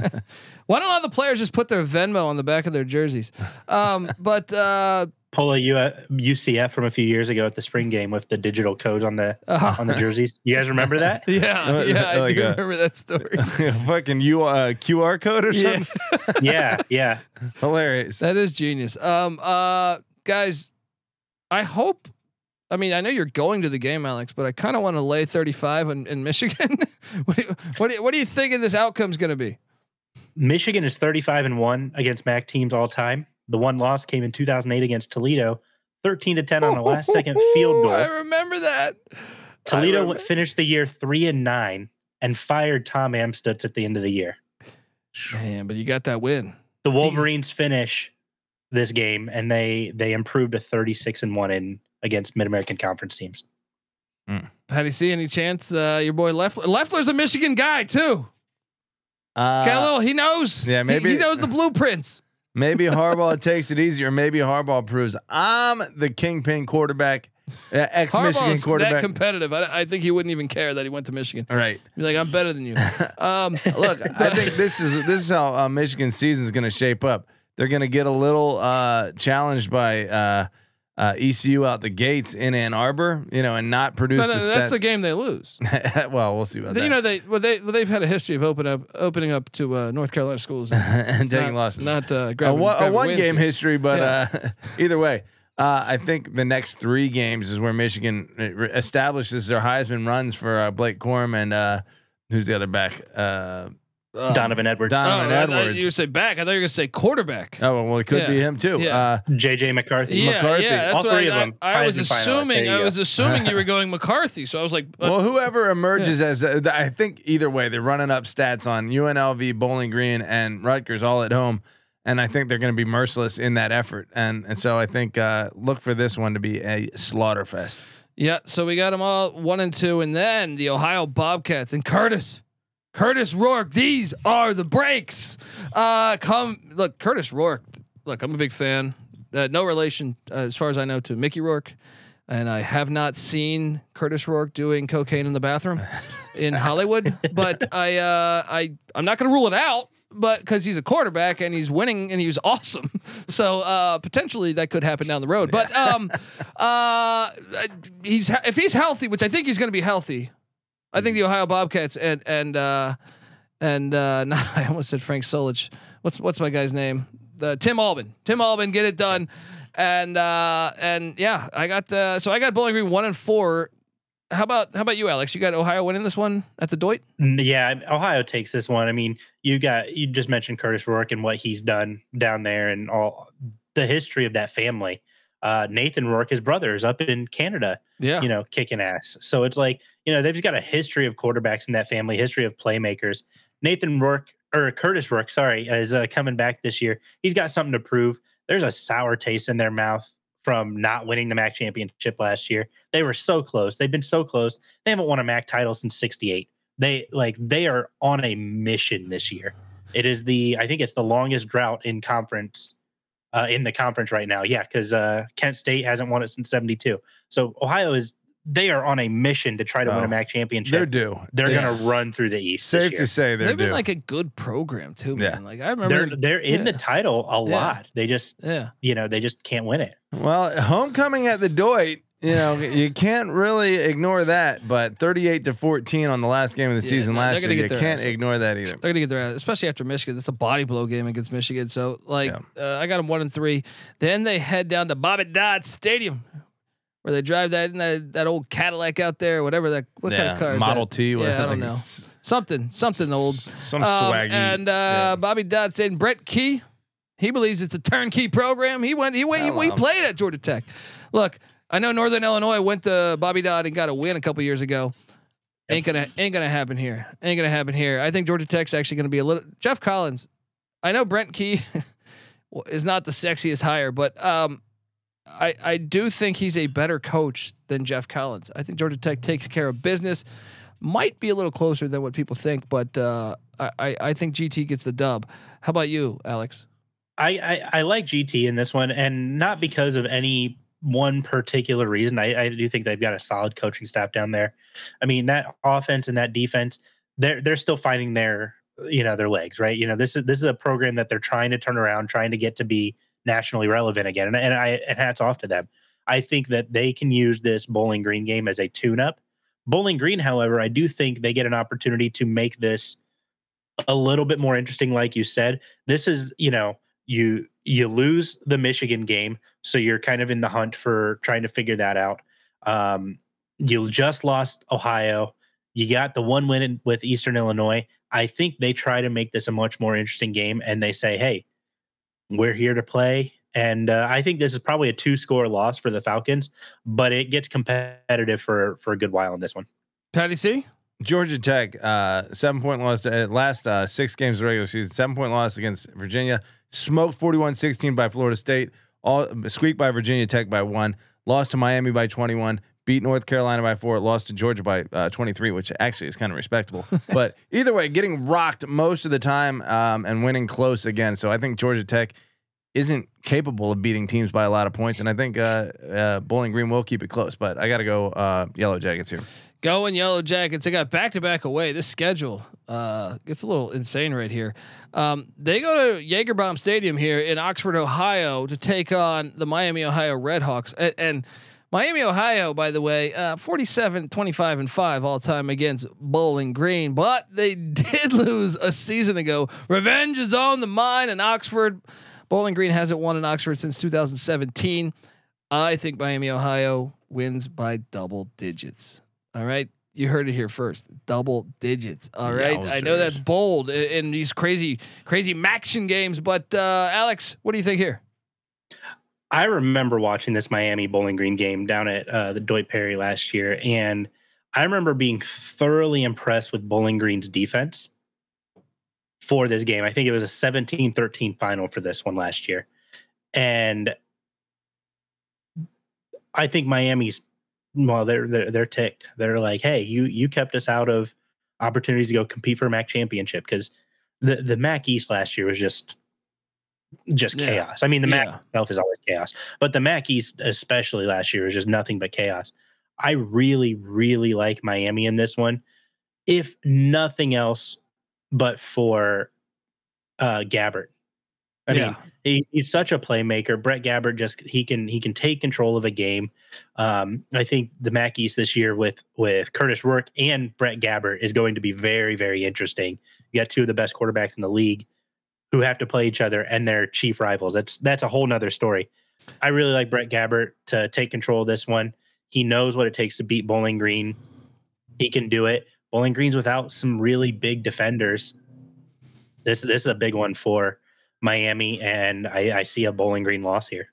[LAUGHS] Why don't all the players just put their Venmo on the back of their jerseys? Um, [LAUGHS] but uh, Pull a U- UCF from a few years ago at the spring game with the digital code on the uh, on the jerseys. You guys remember [LAUGHS] that? yeah, yeah, I Like do a- remember that story. Fucking you uh, QR code or Yeah. something. yeah, yeah. Hilarious. That is genius. Um, uh, guys, I hope. I mean, I know you're going to the game, Alex, but I kind of want to lay 35 in, in Michigan. [LAUGHS] what, do you, what, do you, what do you think this outcome's going to be? Michigan is 35 and 1 against MAC teams all time. The one loss came in 2008 against Toledo, 13 to 10 on a last second [LAUGHS] field goal. I remember that. Toledo remember- finished the year 3 and 9 and fired Tom Amstutz at the end of the year. Man, but you got that win. The Wolverines finish this game and they they improved to 36 and 1 in against Mid-American Conference teams. How do you see any chance? Uh, your boy Loeffler. Loeffler's a Michigan guy too. Uh, Got a little. He knows. yeah, maybe- he, knows the blueprints. [LAUGHS] maybe Harbaugh takes it easier. Maybe Harbaugh proves I'm the kingpin quarterback, uh, [LAUGHS] ex Michigan Harbaugh's that competitive. I, I think he wouldn't even care that he went to Michigan. All right. Be like, I'm better than you. [LAUGHS] Um, Look, I think this is this is how uh, Michigan season is going to shape up. They're going to get a little uh, challenged by uh, ECU out the gates in Ann Arbor, you know, and not produce uh, the that's the game they lose. [LAUGHS] well, we'll see about They- that. you know they well they well, they've had a history of open up opening up to uh, North Carolina schools. and [LAUGHS] taking not, losses. Not uh, a, grabbing, one, a one game history, but Yeah. uh, [LAUGHS] either way, uh, I think the next three games is where Michigan re- establishes their Heisman runs for uh, Blake Corum and uh, who's the other back? Uh, Donovan Edwards, Oh, Donovan I thought Edwards. You would say back. I thought you were gonna say quarterback. oh well, it could be him too. Yeah. Uh, JJ McCarthy. yeah, McCarthy. yeah, that's All three I, of them. I, I was Heisman finalists. There assuming. you I go. was assuming you were [LAUGHS] going McCarthy. So I was like, uh, well, whoever emerges as uh, I think either way, they're running up stats on UNLV, Bowling Green, and Rutgers all at home, and I think they're going to be merciless in that effort. And and so I think uh, look for this one to be a slaughter fest. yeah. So we got them all one and two, and then the Ohio Bobcats and Curtis. Curtis Rourke, these are the breaks. Uh, come look, Curtis Rourke. Look, I'm a big fan. Uh, no relation, uh, as far as I know, to Mickey Rourke, and I have not seen Curtis Rourke doing cocaine in the bathroom [LAUGHS] in Hollywood. But I, uh, I, I'm not going to rule it out. But because he's a quarterback and he's winning and he was [LAUGHS] awesome, so uh, potentially that could happen down the road. But um, uh, he's if he's healthy, which I think he's going to be healthy. I think the Ohio Bobcats and and uh, and uh, [LAUGHS] no, I almost said Frank Solich. What's what's my guy's name? The Tim Albin. Tim Albin, get it done. And uh, and yeah, I got the so I got Bowling Green one and four. How about how about you, Alex? You got Ohio winning this one at the Doyt? N- Yeah, Ohio takes this one. I mean, you got you just mentioned Curtis Rourke and what he's done down there and all the history of that family. Uh, Nathan Rourke, his brother, is up in Canada, Yeah, you know, kicking ass. So it's like, you know, they've just got a history of quarterbacks in that family, history of playmakers. Nathan Rourke or Curtis Rourke, sorry, is uh, coming back this year. He's got something to prove. There's a sour taste in their mouth from not winning the MAC championship last year. They were so close. They've been so close. They haven't won a MAC title since 68. They like they are on a mission this year. It is the I think it's the longest drought in conference uh, in the conference right now. Yeah, because uh, Kent State hasn't won it since '72. So Ohio is they are on a mission to try to win Oh, a MAC championship. They're championship. due. They're, It's going to run through the East. this Safe year. to say they're They've been like a good program too, Yeah. man. Like I remember. They're they're in the title a Yeah. lot. They just yeah. you know they just can't win it. Well, homecoming at the Doyt, you know, [LAUGHS] you can't really ignore that. But 38 to 14 on the last game of the Yeah, season no, last year, get you can't ass. ignore that either. They're gonna get their ass, especially after Michigan. That's a body blow game against Michigan. So like, uh, I got them one and three. Then they head down to Bobby Dodd Stadium, where they drive that in that, that old Cadillac out there, whatever that what kind of car is Model that? T. Yeah, I don't know. Something, something old. Some Um, swaggy. And uh, yeah. Bobby Dodd saying Brent Key, he believes it's a turnkey program. He went, he went, he, he played at Georgia Tech. Look, I know Northern Illinois went to Bobby Dodd and got a win a couple years ago. Ain't gonna, ain't gonna happen here. Ain't gonna happen here. I think Georgia Tech's actually gonna be a little. Geoff Collins, I know Brent Key [LAUGHS] is not the sexiest hire, but um, I I do think he's a better coach than Geoff Collins. I think Georgia Tech takes care of business. Might be a little closer than what people think, but uh, I, I think GT gets the dub. How about you, Alex? I, I I like GT in this one, and not because of any one particular reason. I, I do think they've got a solid coaching staff down there. I mean that offense and that defense, they're they're still finding their you know their legs, right? You know this is this is a program that they're trying to turn around, trying to get to be nationally relevant again, and, and I and hats off to them. I think that they can use this Bowling Green game as a tune-up. Bowling Green, however, I do think they get an opportunity to make this a little bit more interesting. Like you said, this is you know you you lose the Michigan game, so you're kind of in the hunt for trying to figure that out. Um, you just lost Ohio. You got the one win in- with Eastern Illinois. I think they try to make this a much more interesting game, and they say, "Hey, we're here to play." And uh, I think this is probably a two-score loss for the Falcons, but it gets competitive for for a good while in this one. Patty C. Georgia Tech, uh, seven point loss to uh, last uh, six games of regular season, seven point loss against Virginia, smoked 41 16 by Florida State, all squeaked by Virginia Tech by one, lost to Miami by 21, beat North Carolina by four, lost to Georgia by uh, 23, which actually is kind of respectable. [LAUGHS] but either way, getting rocked most of the time um, and winning close again. So I think Georgia Tech isn't capable of beating teams by a lot of points. And I think uh, uh, Bowling Green will keep it close, but I got to go uh, Yellow Jackets here. Going Yellow Jackets. They got back to back away. This schedule uh, gets a little insane right here. Um, they go to Jagerbaum Stadium here in Oxford, Ohio, to take on the Miami, Ohio Redhawks. And, and Miami, Ohio, by the way, uh, 47, 25, and 5 all time against Bowling Green. But they [LAUGHS] did lose a season ago. Revenge is on the mind in Oxford. Bowling Green hasn't won in Oxford since 2017. I think Miami, Ohio wins by double digits. All right. You heard it here first. Double digits. All right. I know that's bold in, in these crazy, crazy MACtion games, but uh, Alex, what do you think here? I remember watching this Miami Bowling Green game down at uh, the Doyt Perry last year, and I remember being thoroughly impressed with Bowling Green's defense for this game. I think it was a 17-13 final for this one last year. And I think Miami's well, they're they're they're ticked. They're like, hey, you you kept us out of opportunities to go compete for a MAC championship because the the MAC East last year was just just Yeah. chaos. I mean, the MAC Yeah. itself is always chaos, but the MAC East, especially last year, is just nothing but chaos. I really, really like Miami in this one, if nothing else, but for uh Gabbert. I mean, he, he's such a playmaker. Brett Gabbert just he can he can take control of a game. Um, I think the MAC East this year with with Curtis Rourke and Brett Gabbert is going to be very very interesting. You got two of the best quarterbacks in the league who have to play each other and they're chief rivals. That's that's a whole nother story. I really like Brett Gabbert to take control of this one. He knows what it takes to beat Bowling Green. He can do it. Bowling Green's without some really big defenders. This this is a big one for Miami, and I, I see a Bowling Green loss here.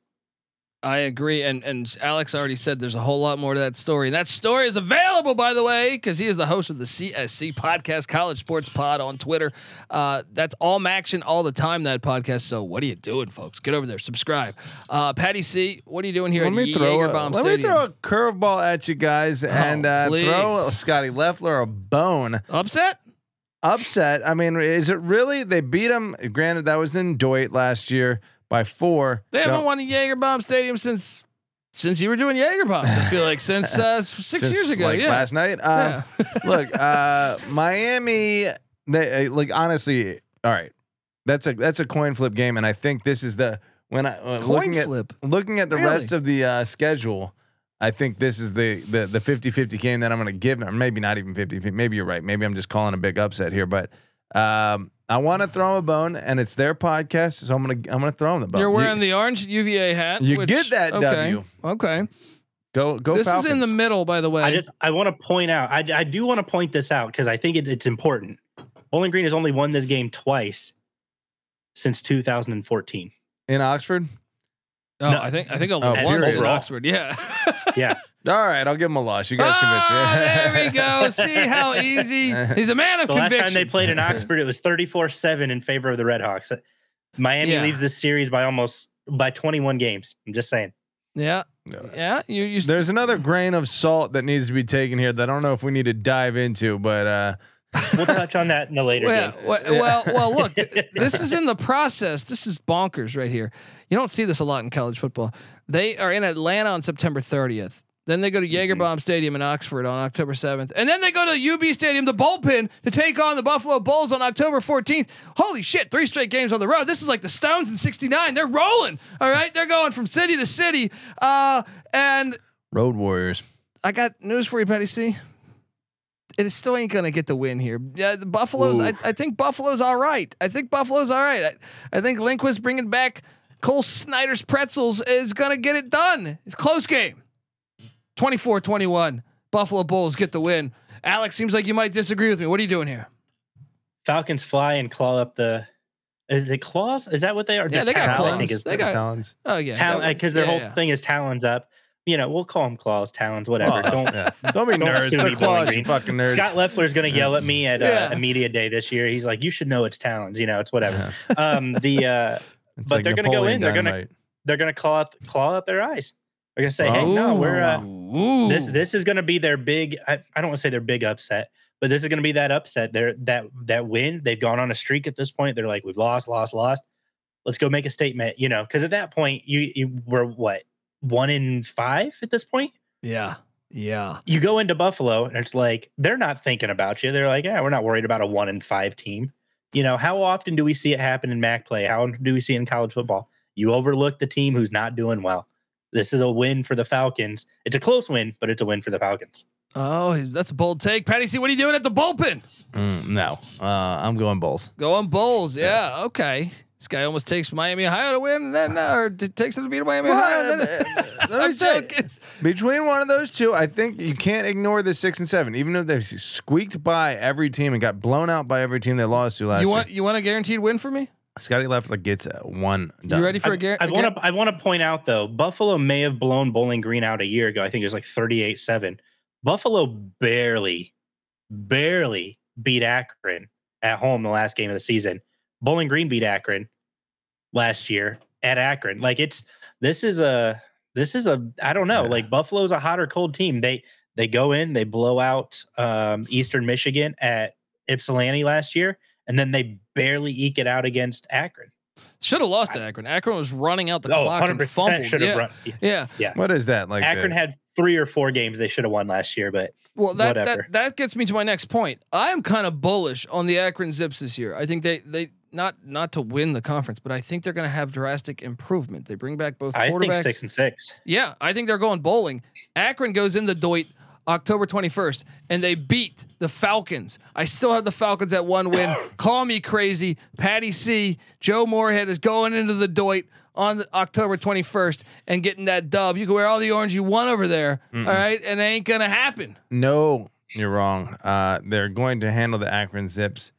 I agree, and and Alex already said there's a whole lot more to that story. And that story is available, by the way, because he is the host of the CSC podcast, College Sports Pod on Twitter. Uh, that's all action all the time. That podcast. So what are you doing, folks? Get over there, subscribe. Uh, Patty C, what are you doing here Let at me throw a, let me throw a curveball at you guys and uh, throw Scotty Loeffler a bone. Upset? Upset. I mean, is it really? They beat him. Granted, that was in Doyt last year by four. They haven't won a Jagerbomb Stadium since since you were doing Jaeger bombs. I feel like since uh, [LAUGHS] six Since, years ago. like yeah. last night. Um, [LAUGHS] look, uh, Miami. They uh, like honestly. All right, that's a that's a coin flip game, and I think this is the when I uh, Coin looking flip. at looking at the Really? rest of the uh, schedule. I think this is the the the 50-50 game that I'm going to give, or maybe not even 50. Maybe you're right. Maybe I'm just calling a big upset here, but um, I want to throw 'em a bone, and it's their podcast, so I'm gonna I'm gonna throw them the bone. You're You- wearing the orange UVA hat. You which- get that okay, W. Okay. go go. this is in the middle, by the way. I just I want to point out I, I do want to point this out because I think it, it's important. Bowling Green has only won this game twice since 2014. in Oxford. Oh, no. I think I think only Oh, once in overall. Oxford. Yeah. [LAUGHS] Yeah, All right, I'll give him a loss. You guys convinced me. [LAUGHS] There we go. See how [LAUGHS] easy. He's a man of the last time they played in Oxford, it was 34 seven in favor of the Redhawks. Miami Yeah. leads this series by almost by 21 games. I'm just saying. Yeah. Yeah. You you There's another grain of salt that needs to be taken here that I don't know if we need to dive into, but uh, We'll touch on that in the later well, game. well, well, well, look, this is in the process. This is bonkers right here. You don't see this a lot in college football. They are in Atlanta on September 30th. Then they go to Jaeger Bomb Stadium in Oxford on October 7th. And then they go to UB Stadium, the bullpen, to take on the Buffalo Bulls on October 14th. Holy shit, three straight games on the road. This is like the Stones in 69. They're rolling. All right. They're going from city to city. Uh, and Road Warriors. I got news for you, Patty C. It still ain't gonna get the win here. Yeah, the Buffalo's. I, I think Buffalo's all right. I think Buffalo's all right. I, I think Linguist bringing back Cole Snyder's pretzels is gonna get it done. It's a close game. 24-21. Buffalo Bulls get the win. Alex, seems like you might disagree with me. What are you doing here? Falcons fly and claw up the. Is it claws? Is that what they are? Yeah, They're they got talons, I claws. think is They got- Talons. Oh yeah, talon because their yeah, whole yeah. thing is talons up. You know, we'll call them claws, talons, whatever. Oh, Don't. yeah. Don't be Don't [LAUGHS] nerds. sue They're me, claws, Green. fucking nerds. Scott Loeffler's going to yell at me at uh, a media day this year. He's like, "You should know it's talons." You know, it's whatever. um, the uh, It's but they're gonna go Napoleon in, they're gonna- they're going to claw out, claw out their eyes. They're going to say, "Hey, no, we're uh, Ooh. this this is going to be their big. I, I don't want to say their big upset, but this is going to be that upset. They're that that win. They've gone on a streak at this point. They're like, we've lost, lost, lost. Let's go make a statement. You know, because at that point, you you were what one in five at this point. yeah, yeah. You go into Buffalo, and it's like they're not thinking about you. They're like, yeah, we're not worried about a one in five team. You know, how often do we see it happen in MAC play? How do we see it in college football? You overlook the team who's not doing well. This is a win for the Falcons. It's a close win, but it's a win for the Falcons. Oh, that's a bold take, Patty. C, what are you doing at the bullpen? Mm, no, uh, I'm going Bulls. Going Bulls. Yeah. Okay. This guy almost takes Miami Ohio to win, and then uh, or t- takes them to beat Miami Ohio. And then, Let me [LAUGHS] I'm say, between one of those two, I think you can't ignore the six and seven, even though they squeaked by every team and got blown out by every team they lost to last You year. want you want a guaranteed win for me? Scotty Loeffler gets uh, one. Done. You ready for a I guarantee? I want to I want to point out though, Buffalo may have blown Bowling Green out a year ago. I think it was like 38-7. Buffalo barely, barely beat Akron at home the last game of the season. Bowling Green beat Akron last year at Akron. Like it's this is a this is a I don't know. Yeah. Like Buffalo's a hot or cold team. They they go in, they blow out um, Eastern Michigan at Ypsilanti last year, and then they barely eke it out against Akron. Should have lost to Akron. Akron was running out the Oh, clock and 100% fumbled. should yeah. run. Yeah. What is that like? Akron the- had three or four games they should have won last year, but Well, that, Whatever. that that gets me to my next point. I am kind of bullish on the Akron Zips this year. I think they they not not to win the conference, but I think they're going to have drastic improvement. They bring back both I quarterbacks. think six and six. Yeah, I think they're going bowling. Akron goes into Doyt October 21st, and they beat the Falcons. I still have the Falcons at one win. [COUGHS] Call me crazy. Patty C. Joe Moorhead is going into the Doyt on October 21st and getting that dub. You can wear all the orange you want over there. All right. And it ain't going to happen. No, you're wrong. Uh, they're going to handle the Akron Zips,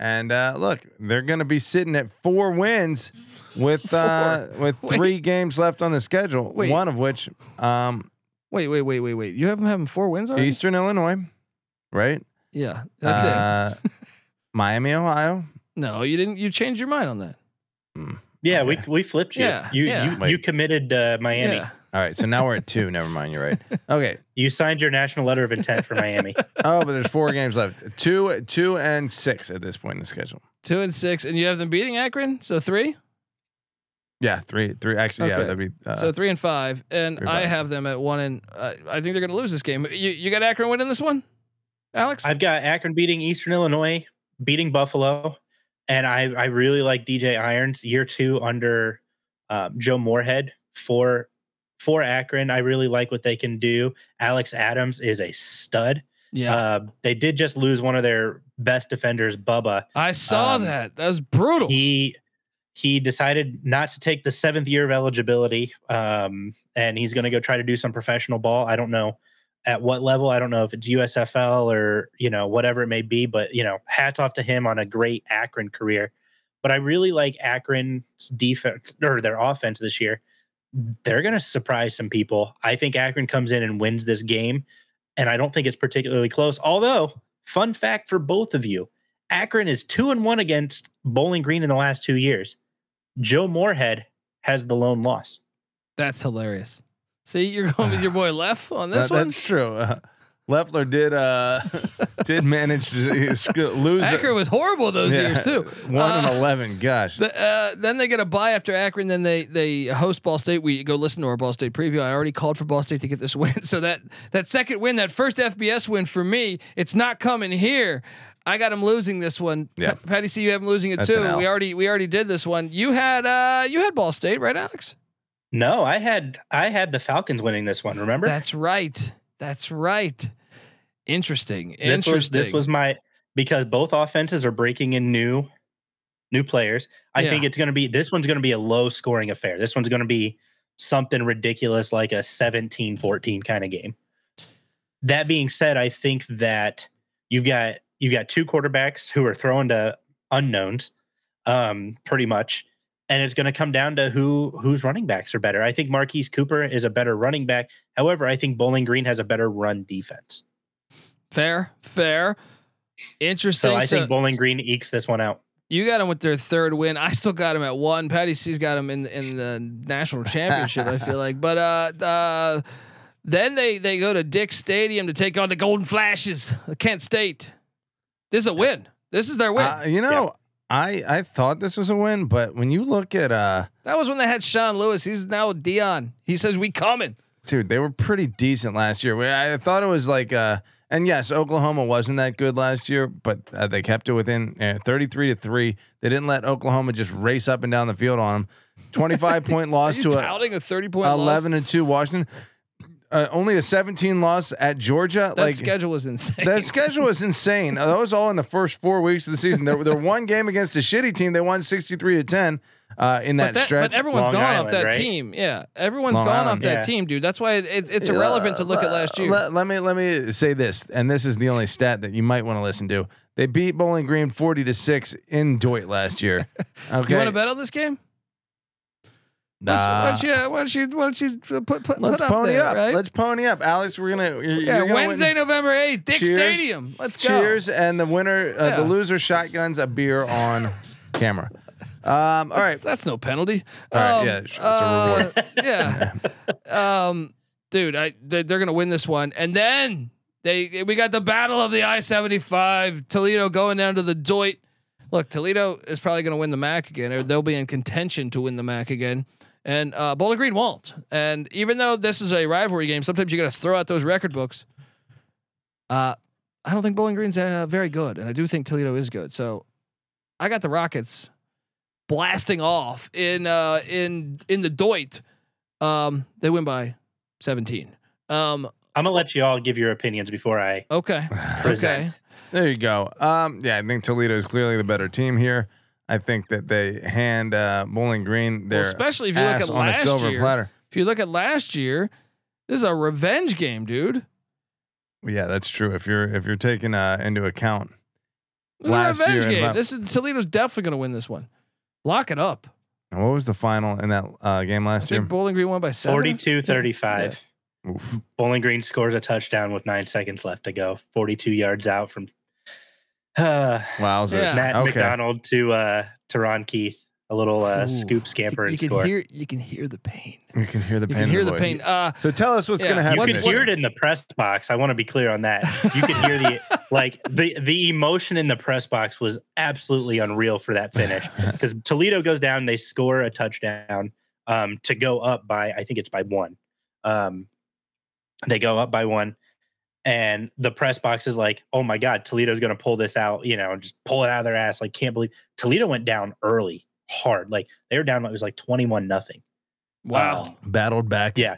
and uh, look, they're going to be sitting at four wins with [LAUGHS] uh, with Wait. three games left on the schedule. Wait. One of which, um, Wait, wait, wait, wait, wait. You have them having four wins already? Eastern Illinois, right? Yeah, that's it. uh, Miami, Ohio. [LAUGHS] No, you didn't. You changed your mind on that. Yeah, Okay. we we flipped you. Yeah, you yeah. you, you committed uh, Miami. Yeah. All right, so now we're at two. Never mind, you're right. Okay. You signed your national letter of intent for Miami. [LAUGHS] Oh, but there's four games left. Two, two, and six at this point in the schedule. Two and six, and you have them beating Akron, so three. Yeah, three, three. Actually, yeah, Okay. that'd be. Uh, so three and five, and three, I five. have them at one and uh, I think they're going to lose this game. You you got Akron winning this one, Alex? I've got Akron beating Eastern Illinois, beating Buffalo, and I I really like DJ Irons year two under um, Joe Moorhead for for Akron. I really like what they can do. Alex Adams is a stud. yeah, Uh, they did just lose one of their best defenders, Bubba. I saw um, that. That was brutal. He he decided not to take the seventh year of eligibility, um, and he's going to go try to do some professional ball. I don't know at what level. I don't know if it's USFL or you know whatever it may be, but you know, hats off to him on a great Akron career. But I really like Akron's defense or their offense this year. They're going to surprise some people. I think Akron comes in and wins this game, and I don't think it's particularly close. Although, fun fact for both of you. Akron is two and one against Bowling Green in the last two years. Joe Moorhead has the lone loss. That's hilarious. See, you're going with [SIGHS] your boy Left on this that- one. That's true. Uh, [LAUGHS] Loeffler did uh [LAUGHS] did manage to [LAUGHS] lose. it. Akron was horrible those Yeah, years too. [LAUGHS] One and Uh, eleven. Gosh. The, uh, then they get a bye after Akron. Then they they host Ball State. We go listen to our Ball State preview. I already called for Ball State to get this win. So that that second win, that first FBS win for me, it's not coming here. I got them losing this one. Yeah. Pa- Patty C you have them losing it That's too. We already we already did this one. You had uh you had Ball State, right, Alex? No, I had I had the Falcons winning this one. Remember? That's right. That's right. Interesting. this Interesting. was this was my because both offenses are breaking in new new players. I Yeah. think it's going to be this one's going to be a low scoring affair. This one's going to be something ridiculous like a 17-14 kind of game. That being said, I think that you've got you've got two quarterbacks who are throwing to unknowns um pretty much and it's going to come down to who whose running backs are better. I think Marquez Cooper is a better running back. However, I think Bowling Green has a better run defense. Fair, fair. Interesting. So I So- think Bowling Green ekes this one out. You got them with their third win. I still got them at one. Patty C's got them in in the national championship. I feel like, but uh, uh, then they they go to Dix Stadium to take on the Golden Flashes, Kent State. This is a win. This is their win. Uh, you know, I I thought this was a win, but when you look at uh, that was when they had Sean Lewis. He's now Deion. He says we coming. dude, they were pretty decent last year. I I thought it was like uh, and yes, Oklahoma wasn't that good last year, but uh, they kept it within uh, 33 to three. They didn't let Oklahoma just race up and down the field on them. 25 point [LAUGHS] loss to a a thirty point loss? and 2 Washington. Uh, only a 17 loss at Georgia. That like schedule was insane. that schedule is insane. [LAUGHS] That was all in the first four weeks of the season. There, there one game against a shitty team. They won 63 to 10 uh, in that, But, that, stretch. but everyone's Long gone off that right? team. Yeah, everyone's Long gone Island. off that Yeah. team, dude. That's why it, it, it's irrelevant to look at last year. Let, let me let me say this, and this is the only stat that you might want to listen to. They beat Bowling Green 40 to six in Detroit last year. [LAUGHS] Okay, You want to bet on this game? Nah. Why Nah. don't you? Why don't you? Why don't you put put, put Let's up pony there, up. Right? Let's pony up, Alex. We're gonna you're, yeah, you're gonna Wednesday, win. November eighth, Dix Cheers. Stadium. Let's go. Cheers, and the winner, uh, Yeah. the loser, shotguns a beer on [LAUGHS] camera. Um, all right, That's no penalty. All right, Um, yeah, it's a uh, [LAUGHS] yeah. Um, dude, I they, they're gonna win this one, and then they we got the battle of the I seventy five. Toledo going down to the Doyt. Look, Toledo is probably gonna win the MAC again, or they'll be in contention to win the MAC again. And uh, Bowling Green won't. And even though this is a rivalry game, sometimes you got to throw out those record books. Uh, I don't think Bowling Green's uh, very good, and I do think Toledo is good. So I got the Rockets blasting off in uh, in in the Doyt. Um, they win by 17. Um, I'm gonna let you all give your opinions before I [LAUGHS] okay. present. Okay. there you go. Um, yeah, I think Toledo is clearly the better team here. I think that they hand uh, Bowling Green their Well, especially if you look at last silver year. platter. If you look at last year, this is a revenge game, dude. Yeah, that's true. If you're if you're taking uh, into account This is Last a revenge year game. This is Toledo's definitely going to win this one. Lock it up. what was the final in that uh, game I last year? think Bowling Green won by seven. 42 35. Oof. Bowling Green scores a touchdown with nine seconds left to go. 42 yards out from uh, [SIGHS] Wowzers. Yeah. Matt Okay. McDonald to uh, to Ron Keith. A little uh, Ooh. scoop scamper You and can score. hear. You can hear the pain. You can hear the pain. You can hear the voice. pain. Uh, So tell us what's Yeah. going to happen. you can next hear it in the press box. I want to be clear on that. You can hear the [LAUGHS] like the the emotion in the press box was absolutely unreal for that finish [LAUGHS] because Toledo goes down, they score a touchdown um, to go up by I think it's by one. Um, they go up by one, and the press box is like, "Oh my God, Toledo's going to pull this out!" You know, just pull it out of their ass. Like, can't believe Toledo went down early, hard. Like they were down. It was like twenty one nothing. Wow. Battled back. Yeah.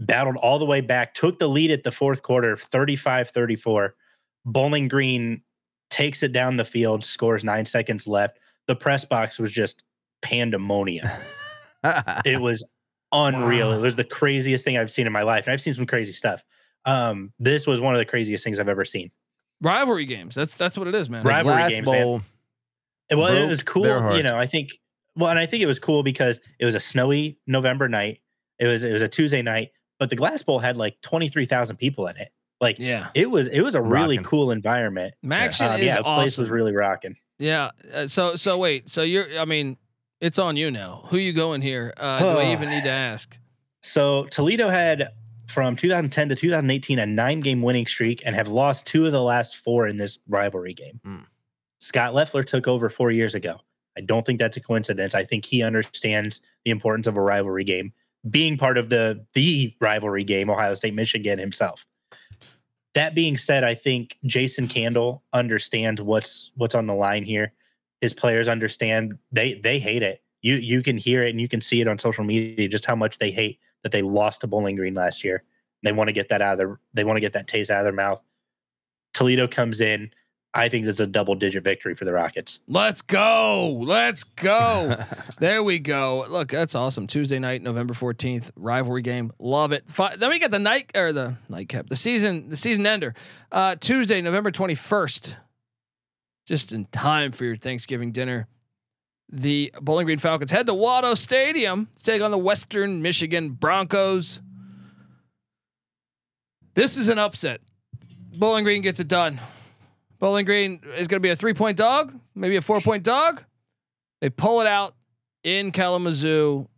Battled all the way back, took the lead at the fourth quarter, 35 34. Bowling Green takes it down the field, scores nine seconds left. The press box was just pandemonium. [LAUGHS] it was unreal. It was the craziest thing I've seen in my life. And I've seen some crazy stuff. Um, this was one of the craziest things I've ever seen. Rivalry games. That's that's what it is, man. Rivalry Last games, man. Bowl. Well, it was cool. You know, I think. Well, and I think it was cool because it was a snowy November night. It was it was a Tuesday night, but the Glass Bowl had like twenty three thousand people in it. Like Yeah. it was it was a really Rocking. cool environment. Maction Um, is yeah, the place was really rocking. Yeah. Uh, so so wait. So you're. I mean, it's on you now. Who you going here? Uh, do I [SIGHS] even need to ask? So Toledo had from 2010 to 2018 a nine game winning streak and have lost two of the last four in this rivalry game. Hmm. Scott Loeffler took over four years ago. I don't think that's a coincidence. I think he understands the importance of a rivalry game, being part of the the rivalry game, Ohio State Michigan himself. That being said, I think Jason Candle understands what's what's on the line here. His players understand they they hate it. You you can hear it and you can see it on social media just how much they hate that they lost to Bowling Green last year. They want to get that out of their they want to get that taste out of their mouth. Toledo comes in. I think that's a double digit victory for the Rockets. Let's go. Let's go. [LAUGHS] there we go. Look, that's awesome. Tuesday night, November 14th, rivalry game. Love it. Fi- then we got the night or the nightcap, the season, the season ender. Uh, Tuesday, November 21st. Just in time for your Thanksgiving dinner. The Bowling Green Falcons head to Waldo Stadium to take on the Western Michigan Broncos. This is an upset. Bowling Green gets it done. Bowling Green is going to be a three point dog, maybe a four point dog. They pull it out in Kalamazoo.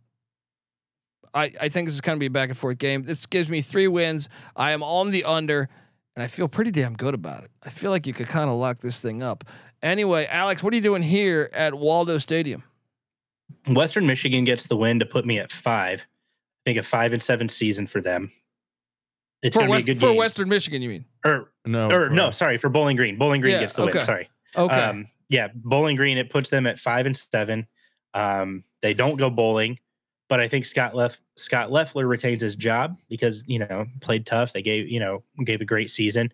I, I think this is going to be a back and forth game. This gives me three wins. I am on the under, and I feel pretty damn good about it. I feel like you could kind of lock this thing up. Anyway, Alex, what are you doing here at Waldo Stadium? Western Michigan gets the win to put me at five. I think a five and seven season for them. It's For, going to West, be a good for game. Western Michigan, you mean? or no. or for- no, sorry for Bowling Green. Bowling Green Yeah, gets the okay. win. Sorry. Okay. Um, yeah, Bowling Green. It puts them at five and seven. Um, they don't go bowling, but I think Scott Leff Scott Loeffler retains his job because you know played tough. They gave you know gave a great season.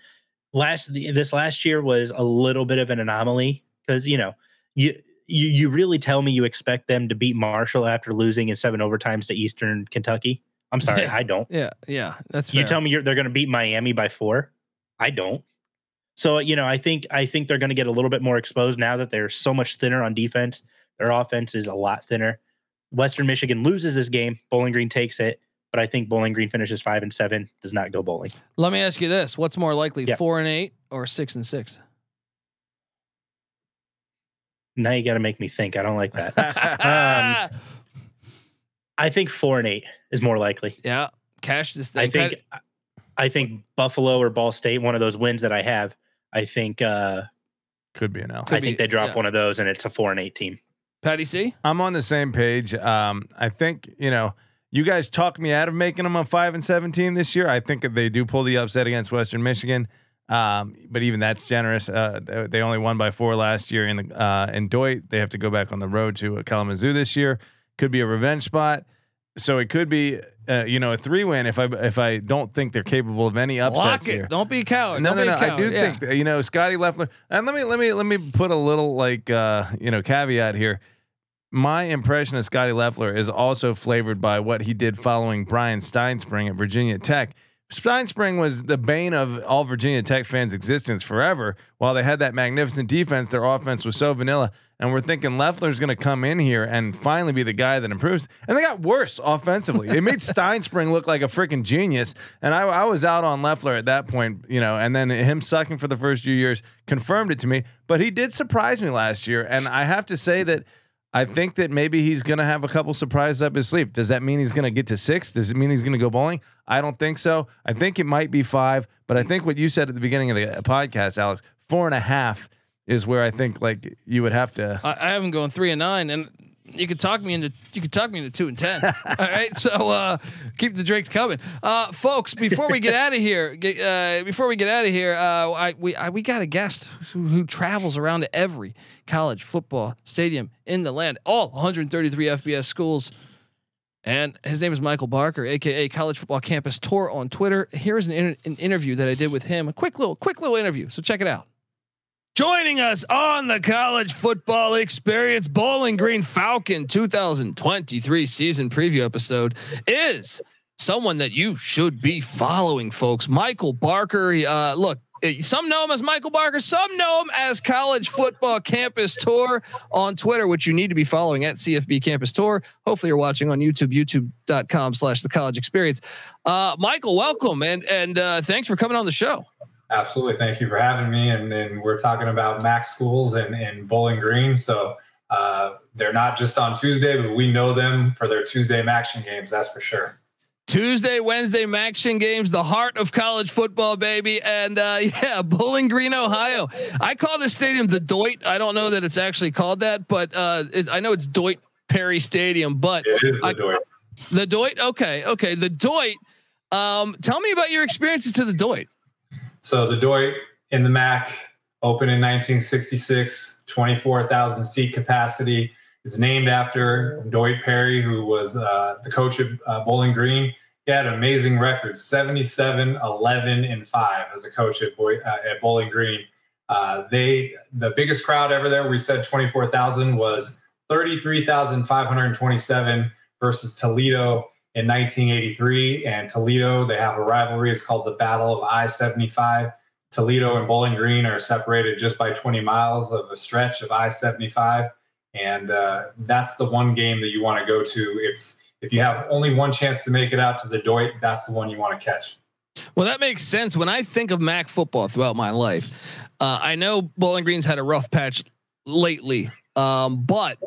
Last the- this last year was a little bit of an anomaly because you know you. You, you really tell me you expect them to beat Marshall after losing in seven overtimes to Eastern Kentucky? I'm sorry, Yeah. [LAUGHS] I don't. yeah, yeah, that's You tell me you're, they're going to beat Miami by four. I don't. So you know, I think I think they're going to get a little bit more exposed now that they're so much thinner on defense. Their offense is a lot thinner. Western Michigan loses this game. Bowling Green takes it, but I think Bowling Green finishes five and seven. Does not go bowling. Let me ask you this: What's more likely, Yeah. four and eight or six and six? Now you got to make me think. I don't like that. [LAUGHS] um, I think four and eight is more likely. yeah, cash this thing. I think I think Buffalo or Ball State, one of those wins that I have. I think uh, Could be an L. I think be- they drop yeah. one of those, and it's a four and eight team. Patty C. I'm on the same page. Um, I think you know you guys talked me out of making them a five and seven team this year. I think they do pull the upset against Western Michigan, um, but even that's generous. Uh, they, they only won by four last year in the uh, in Detroit. They have to go back on the road to uh, Kalamazoo this year. Could be a revenge spot. So it could be uh, you know a three win if I if I don't think they're capable of any upsets Lock it. here. Don't be a coward. No, Don't no, be no. I do Yeah. think that, you know Scotty Loeffler. And let me let me let me put a little like uh, you know caveat here. My impression of Scotty Loeffler is also flavored by what he did following Bryan Stinespring at Virginia Tech. Stinespring was the bane of all Virginia Tech fans' existence forever. While they had that magnificent defense, their offense was so vanilla. And we're thinking Loeffler's going to come in here and finally be the guy that improves. And they got worse offensively. It made [LAUGHS] Stinespring look like a freaking genius. And I, I was out on Loeffler at that point, you know, and then him sucking for the first few years confirmed it to me. But he did surprise me last year. And I have to say that I think that maybe he's going to have a couple surprises up his sleeve. Does that mean he's going to get to six? Does it mean he's going to go bowling? I don't think so. I think it might be five, but I think what you said at the beginning of the uh, podcast, Alex, four and a half is where I think like you would have to. I, I have him going three and nine, and you could talk me into you could talk me into two and ten. [LAUGHS] All right, so uh, keep the drinks coming, uh, folks. Before we get [LAUGHS] out of here, get, uh, before we get out of here, uh, I, we I, we got a guest who, who travels around to every college football stadium in the land, all 133 FBS schools. And his name is Michael Barker, aka College Football Campus Tour on Twitter. Here's an, in- an interview that I did with him. A quick little, quick little interview. So check it out. Joining us on the college football experience Bowling Green Falcon 2023 season preview episode is someone that you should be following, folks. Michael Barker. Uh, look, some know him as Michael Barker. Some know him as College Football Campus Tour on Twitter, which you need to be following at CFB Campus Tour. Hopefully, you're watching on YouTube, youtube.com slash the college experience. Uh, Michael, welcome. And, and uh, thanks for coming on the show. Absolutely. Thank you for having me. And then we're talking about Mac schools and, and Bowling Green. So uh, they're not just on Tuesday, but we know them for their Tuesday action games. That's for sure. Tuesday, Wednesday, MACtion games, the heart of college football, baby. And uh, [LAUGHS] yeah, Bowling Green, Ohio. I call this stadium the Doyt. I don't know that it's actually called that, but uh, it, I know it's Doyt Perry Stadium. But it is the I, Doyt. The Doyt. Okay, okay. The Doyt. Um, tell me about your experiences to the Doyt. So the Doyt in the MAC opened in 1966, 24,000 seat capacity. It's named after Doyt Perry, who was uh, the coach at uh, Bowling Green. He had amazing record 77, 11, and 5 as a coach at, Boy, uh, at Bowling Green. Uh, they the biggest crowd ever there, we said 24,000, was 33,527 versus Toledo in 1983. And Toledo, they have a rivalry. It's called the Battle of I 75. Toledo and Bowling Green are separated just by 20 miles of a stretch of I 75 and uh, that's the one game that you want to go to if if you have only one chance to make it out to the Doyt. That's the one you want to catch. Well, that makes sense. When I think of MAC football throughout my life, uh, I know Bowling Green's had a rough patch lately, um, but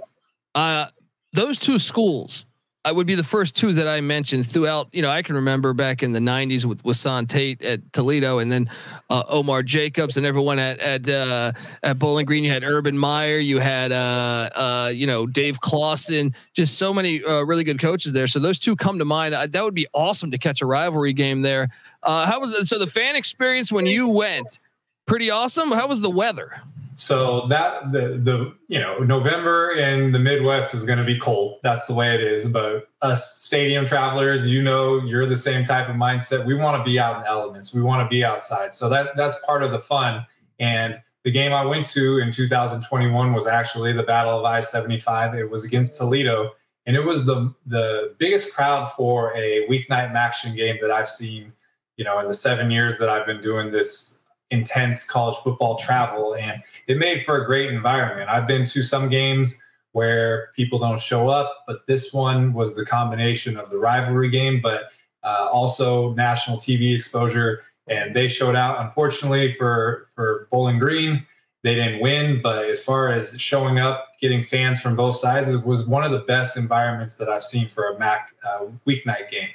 uh, those two schools. I would be the first two that I mentioned throughout. You know, I can remember back in the '90s with Wasean Tait at Toledo, and then uh, Omar Jacobs and everyone at at uh, at Bowling Green. You had Urban Meyer, you had uh, uh, you know Dave Clawson, just so many uh, really good coaches there. So those two come to mind. Uh, that would be awesome to catch a rivalry game there. Uh, how was so the fan experience when you went? Pretty awesome. How was the weather? So that the the you know November in the Midwest is going to be cold. That's the way it is. But us stadium travelers, you know, you're the same type of mindset. We want to be out in elements. We want to be outside. So that that's part of the fun. And the game I went to in 2021 was actually the Battle of I-75. It was against Toledo, and it was the the biggest crowd for a weeknight action game that I've seen. You know, in the seven years that I've been doing this intense college football travel and it made for a great environment. I've been to some games where people don't show up, but this one was the combination of the rivalry game, but uh, also national TV exposure. And they showed out. Unfortunately for for Bowling Green, they didn't win. But as far as showing up, getting fans from both sides, it was one of the best environments that I've seen for a MAC uh, weeknight game.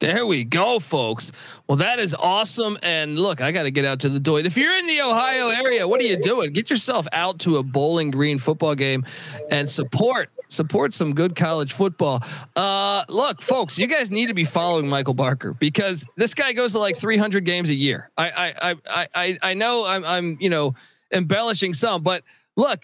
There we go, folks. Well, that is awesome. And look, I got to get out to the Doyt. If you're in the Ohio area, what are you doing? Get yourself out to a Bowling Green football game and support support some good college football. Uh, look, folks, you guys need to be following Michael Barker because this guy goes to like 300 games a year. I I I I I know I'm I'm you know embellishing some, but look,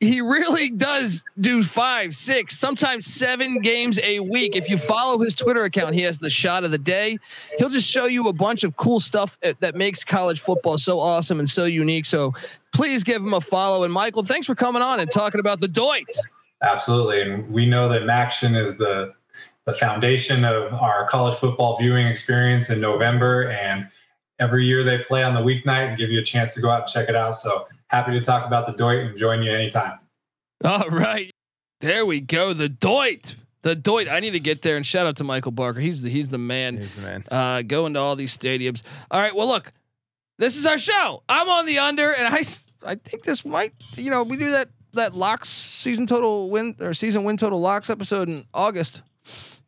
he, really does do five, six, sometimes seven games a week. If you follow his Twitter account, he has the shot of the day. He'll just show you a bunch of cool stuff eh, that makes college football so awesome and so unique. So please give him a follow. And Michael, thanks for coming on and talking about the Doyt. Absolutely, and we know that MACtion is the the foundation of our college football viewing experience in November, and every year they play on the weeknight and give you a chance to go out and check it out. So happy to talk about the Doyt and join you anytime. All right. There we go. The Doyt. The Doyt. I need to get there and shout out to Michael Barker. He's the he's the man. He's the man. Uh, going to all these stadiums. All right. Well, look, this is our show. I'm on the under, and I I think this might, you know, we do that that locks season total win or season win total locks episode in August,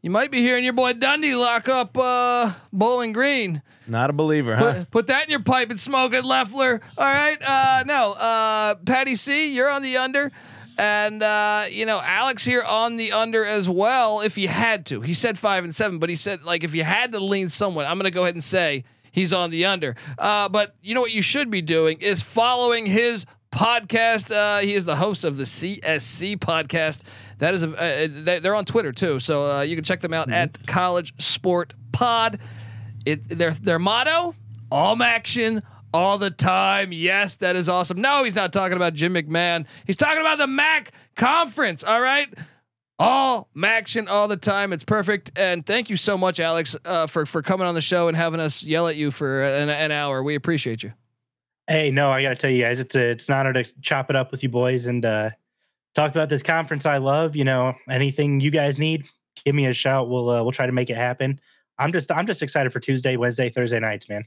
you might be hearing your boy Dundee lock up uh, Bowling Green. Not a believer, huh? Put, put that in your pipe and smoke it, Loeffler. All right. Uh, no, uh, Patty C, you're on the under. And uh, you know, Alex here on the under as well. If you had to, he said five and seven, but he said like if you had to lean someone, I'm gonna go ahead and say he's on the under. Uh, but you know what you should be doing is following his podcast. Uh, he is the host of the CSC podcast. That is a uh, they're on Twitter too, so uh, you can check them out mm-hmm. at College Sport Pod. It their their motto: all action, all the time. Yes, that is awesome. No, he's not talking about Jim McMahon. He's talking about the MAC conference. All right. All action all the time. It's perfect. And thank you so much, Alex, uh, for for coming on the show and having us yell at you for an, an hour. We appreciate you. Hey, no, I got to tell you guys, it's a, it's an honor to chop it up with you boys and uh, talk about this conference I love. You know, anything you guys need, give me a shout. We'll uh, we'll try to make it happen. I'm just I'm just excited for Tuesday, Wednesday, Thursday nights, man.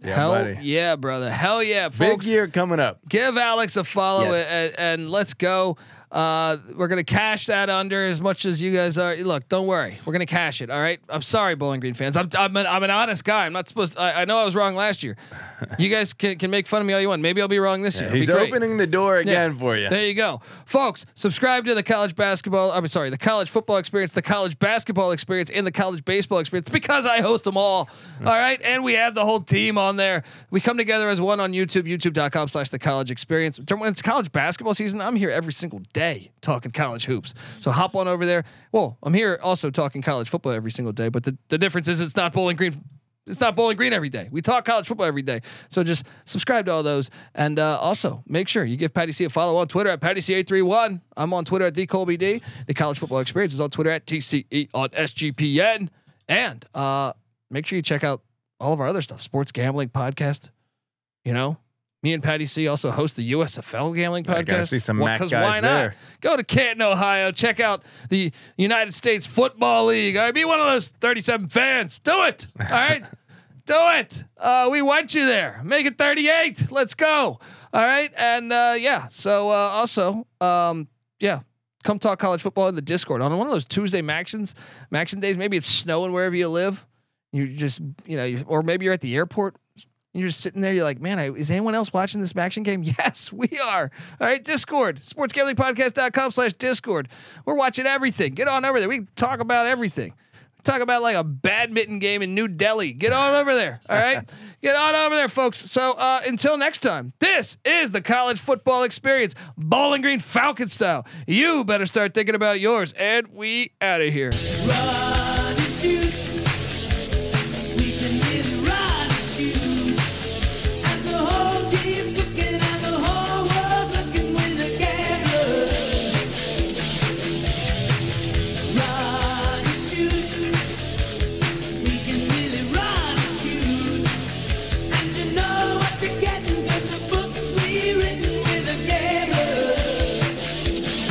Yeah, Hell buddy. yeah, brother. Hell yeah, folks. Big year coming up. Give Alex a follow yes. and, and, let's go. Uh, we're gonna cash that under as much as you guys are. Look, don't worry, we're gonna cash it. All right. I'm sorry, Bowling Green fans. I'm I'm an, I'm an honest guy. I'm not supposed. To, I, I know I was wrong last year. [LAUGHS] You guys can, can make fun of me all you want. Maybe I'll be wrong this year. he's opening the door again yeah. for you. There you go, folks. Subscribe to the college basketball. I'm sorry, the college football experience, the college basketball experience, and the college baseball experience because I host them all. all right, and we have the whole team on there. We come together as one on YouTube. YouTube.com/slash the college experience. When it's college basketball season, I'm here every single day talking college hoops. So hop on over there. Well, I'm here also talking college football every single day, but the, the difference is it's not Bowling Green. It's not Bowling Green every day. We talk college football every day. So just subscribe to all those. And uh, also make sure you give Patty C a follow on Twitter at Patty C831. I'm on Twitter at the Colby D. The College Football Experience is on Twitter at TCE on SGPN. And uh, make sure you check out all of our other stuff. Sports gambling podcast. You know, me and Patty C also host the USFL gambling podcast. I see some well, guys why not? There. Go to Canton, Ohio. Check out the United States Football League. All right, be one of those 37 fans. Do it. All right. [LAUGHS] Do it. Uh, we want you there. Make it 38. Let's go. All right. And uh, yeah. So uh, also, um, yeah, come talk college football in the Discord on one of those Tuesday MACtions, MACtion days. Maybe it's snowing wherever you live. You just, you know, or maybe you're at the airport you're just sitting there. You're like, man, I, is anyone else watching this action game? [LAUGHS] Yes, we are. All right, Discord, sportsgamblingpodcast.com slash Discord. We're watching everything. Get on over there. We talk about everything. Talk about like a badminton game in New Delhi. Get on over there. All right. [LAUGHS] Get on over there, folks. So uh, until next time, this is the college football experience, Bowling Green Falcon style. You better start thinking about yours. And we out of here. Run and shoot.